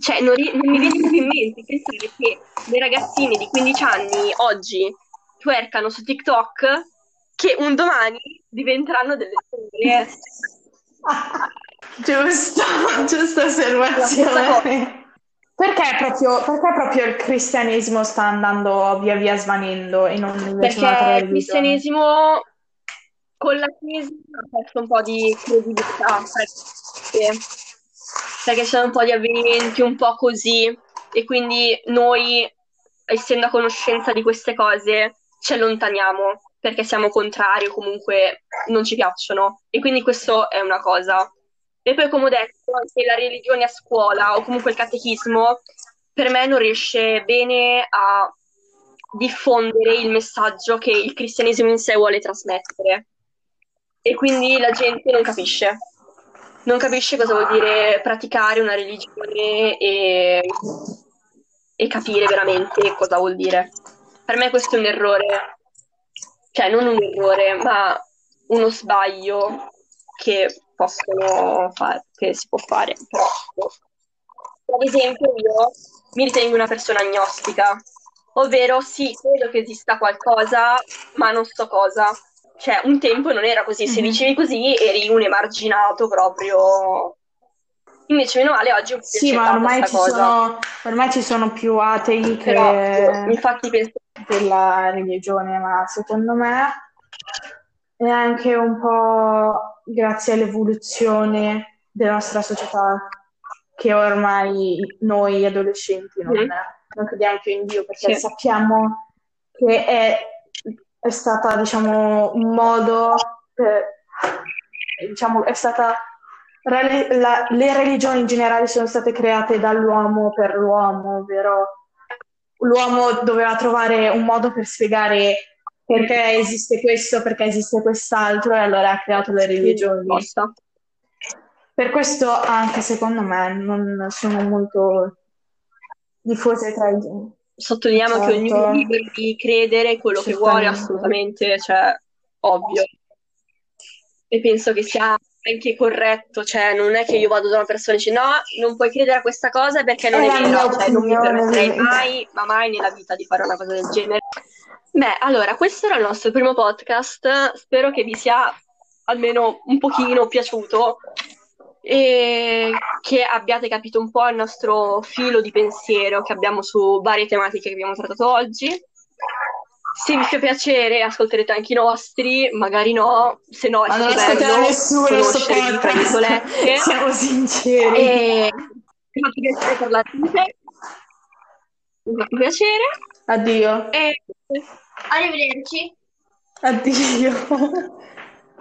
Cioè non, ri- non mi viene proprio in mente pensare che le ragazzine di 15 anni oggi twerkano su TikTok che un domani diventeranno delle suore. giusto, giusta osservazione. Perché proprio, perché proprio il cristianesimo sta andando via via svanendo e non invece Perché il cristianesimo con la Chiesa ha perso un po' di credibilità, perché, perché ci sono un po' di avvenimenti un po' così e quindi noi, essendo a conoscenza di queste cose, ci allontaniamo perché siamo contrari o comunque non ci piacciono e quindi questo è una cosa. E poi, come ho detto, anche la religione a scuola o comunque il catechismo per me non riesce bene a diffondere il messaggio che il cristianesimo in sé vuole trasmettere e quindi la gente non capisce. Non capisce cosa vuol dire praticare una religione e, e capire veramente cosa vuol dire. Per me questo è un errore, cioè non un errore, ma uno sbaglio che possono fare, che si può fare. Però, ad esempio, io mi ritengo una persona agnostica, ovvero sì, credo che esista qualcosa, ma non so cosa cioè un tempo non era così, se mhm. dicevi così eri un emarginato proprio. Invece, meno male, oggi è Sì, ma ormai ci, sono, ormai ci, sono, più atei che Però, infatti penso della religione, ma secondo me è anche un po' grazie all'evoluzione della nostra società che ormai noi adolescenti non, mm. non crediamo più in Dio perché sì. sappiamo che è è stata, diciamo, un modo per, diciamo, è stata la, le religioni in generale sono state create dall'uomo per l'uomo, ovvero l'uomo doveva trovare un modo per spiegare perché esiste questo, perché esiste quest'altro, e allora ha creato le religioni. Per questo anche secondo me non sono molto diffuse tra i sottolineiamo certo. che ognuno è libero di credere quello che vuole, assolutamente, cioè, ovvio. E penso che sia anche corretto, cioè non è che io vado da una persona e dice no, non puoi credere a questa cosa perché non è, è vero, cioè non mi permetterei mai, ma mai nella vita di fare una cosa del genere. Beh, allora, questo era il nostro primo podcast, spero che vi sia almeno un pochino piaciuto e che abbiate capito un po' il nostro filo di pensiero che abbiamo su varie tematiche che abbiamo trattato oggi. Se vi fa piacere, ascolterete anche i nostri, magari no, se no è Ma non ascolterà nessuno tra virgolette. Siamo sinceri. E mi fa piacere parlare con te. Mi fa piacere. Addio. E arrivederci. Addio.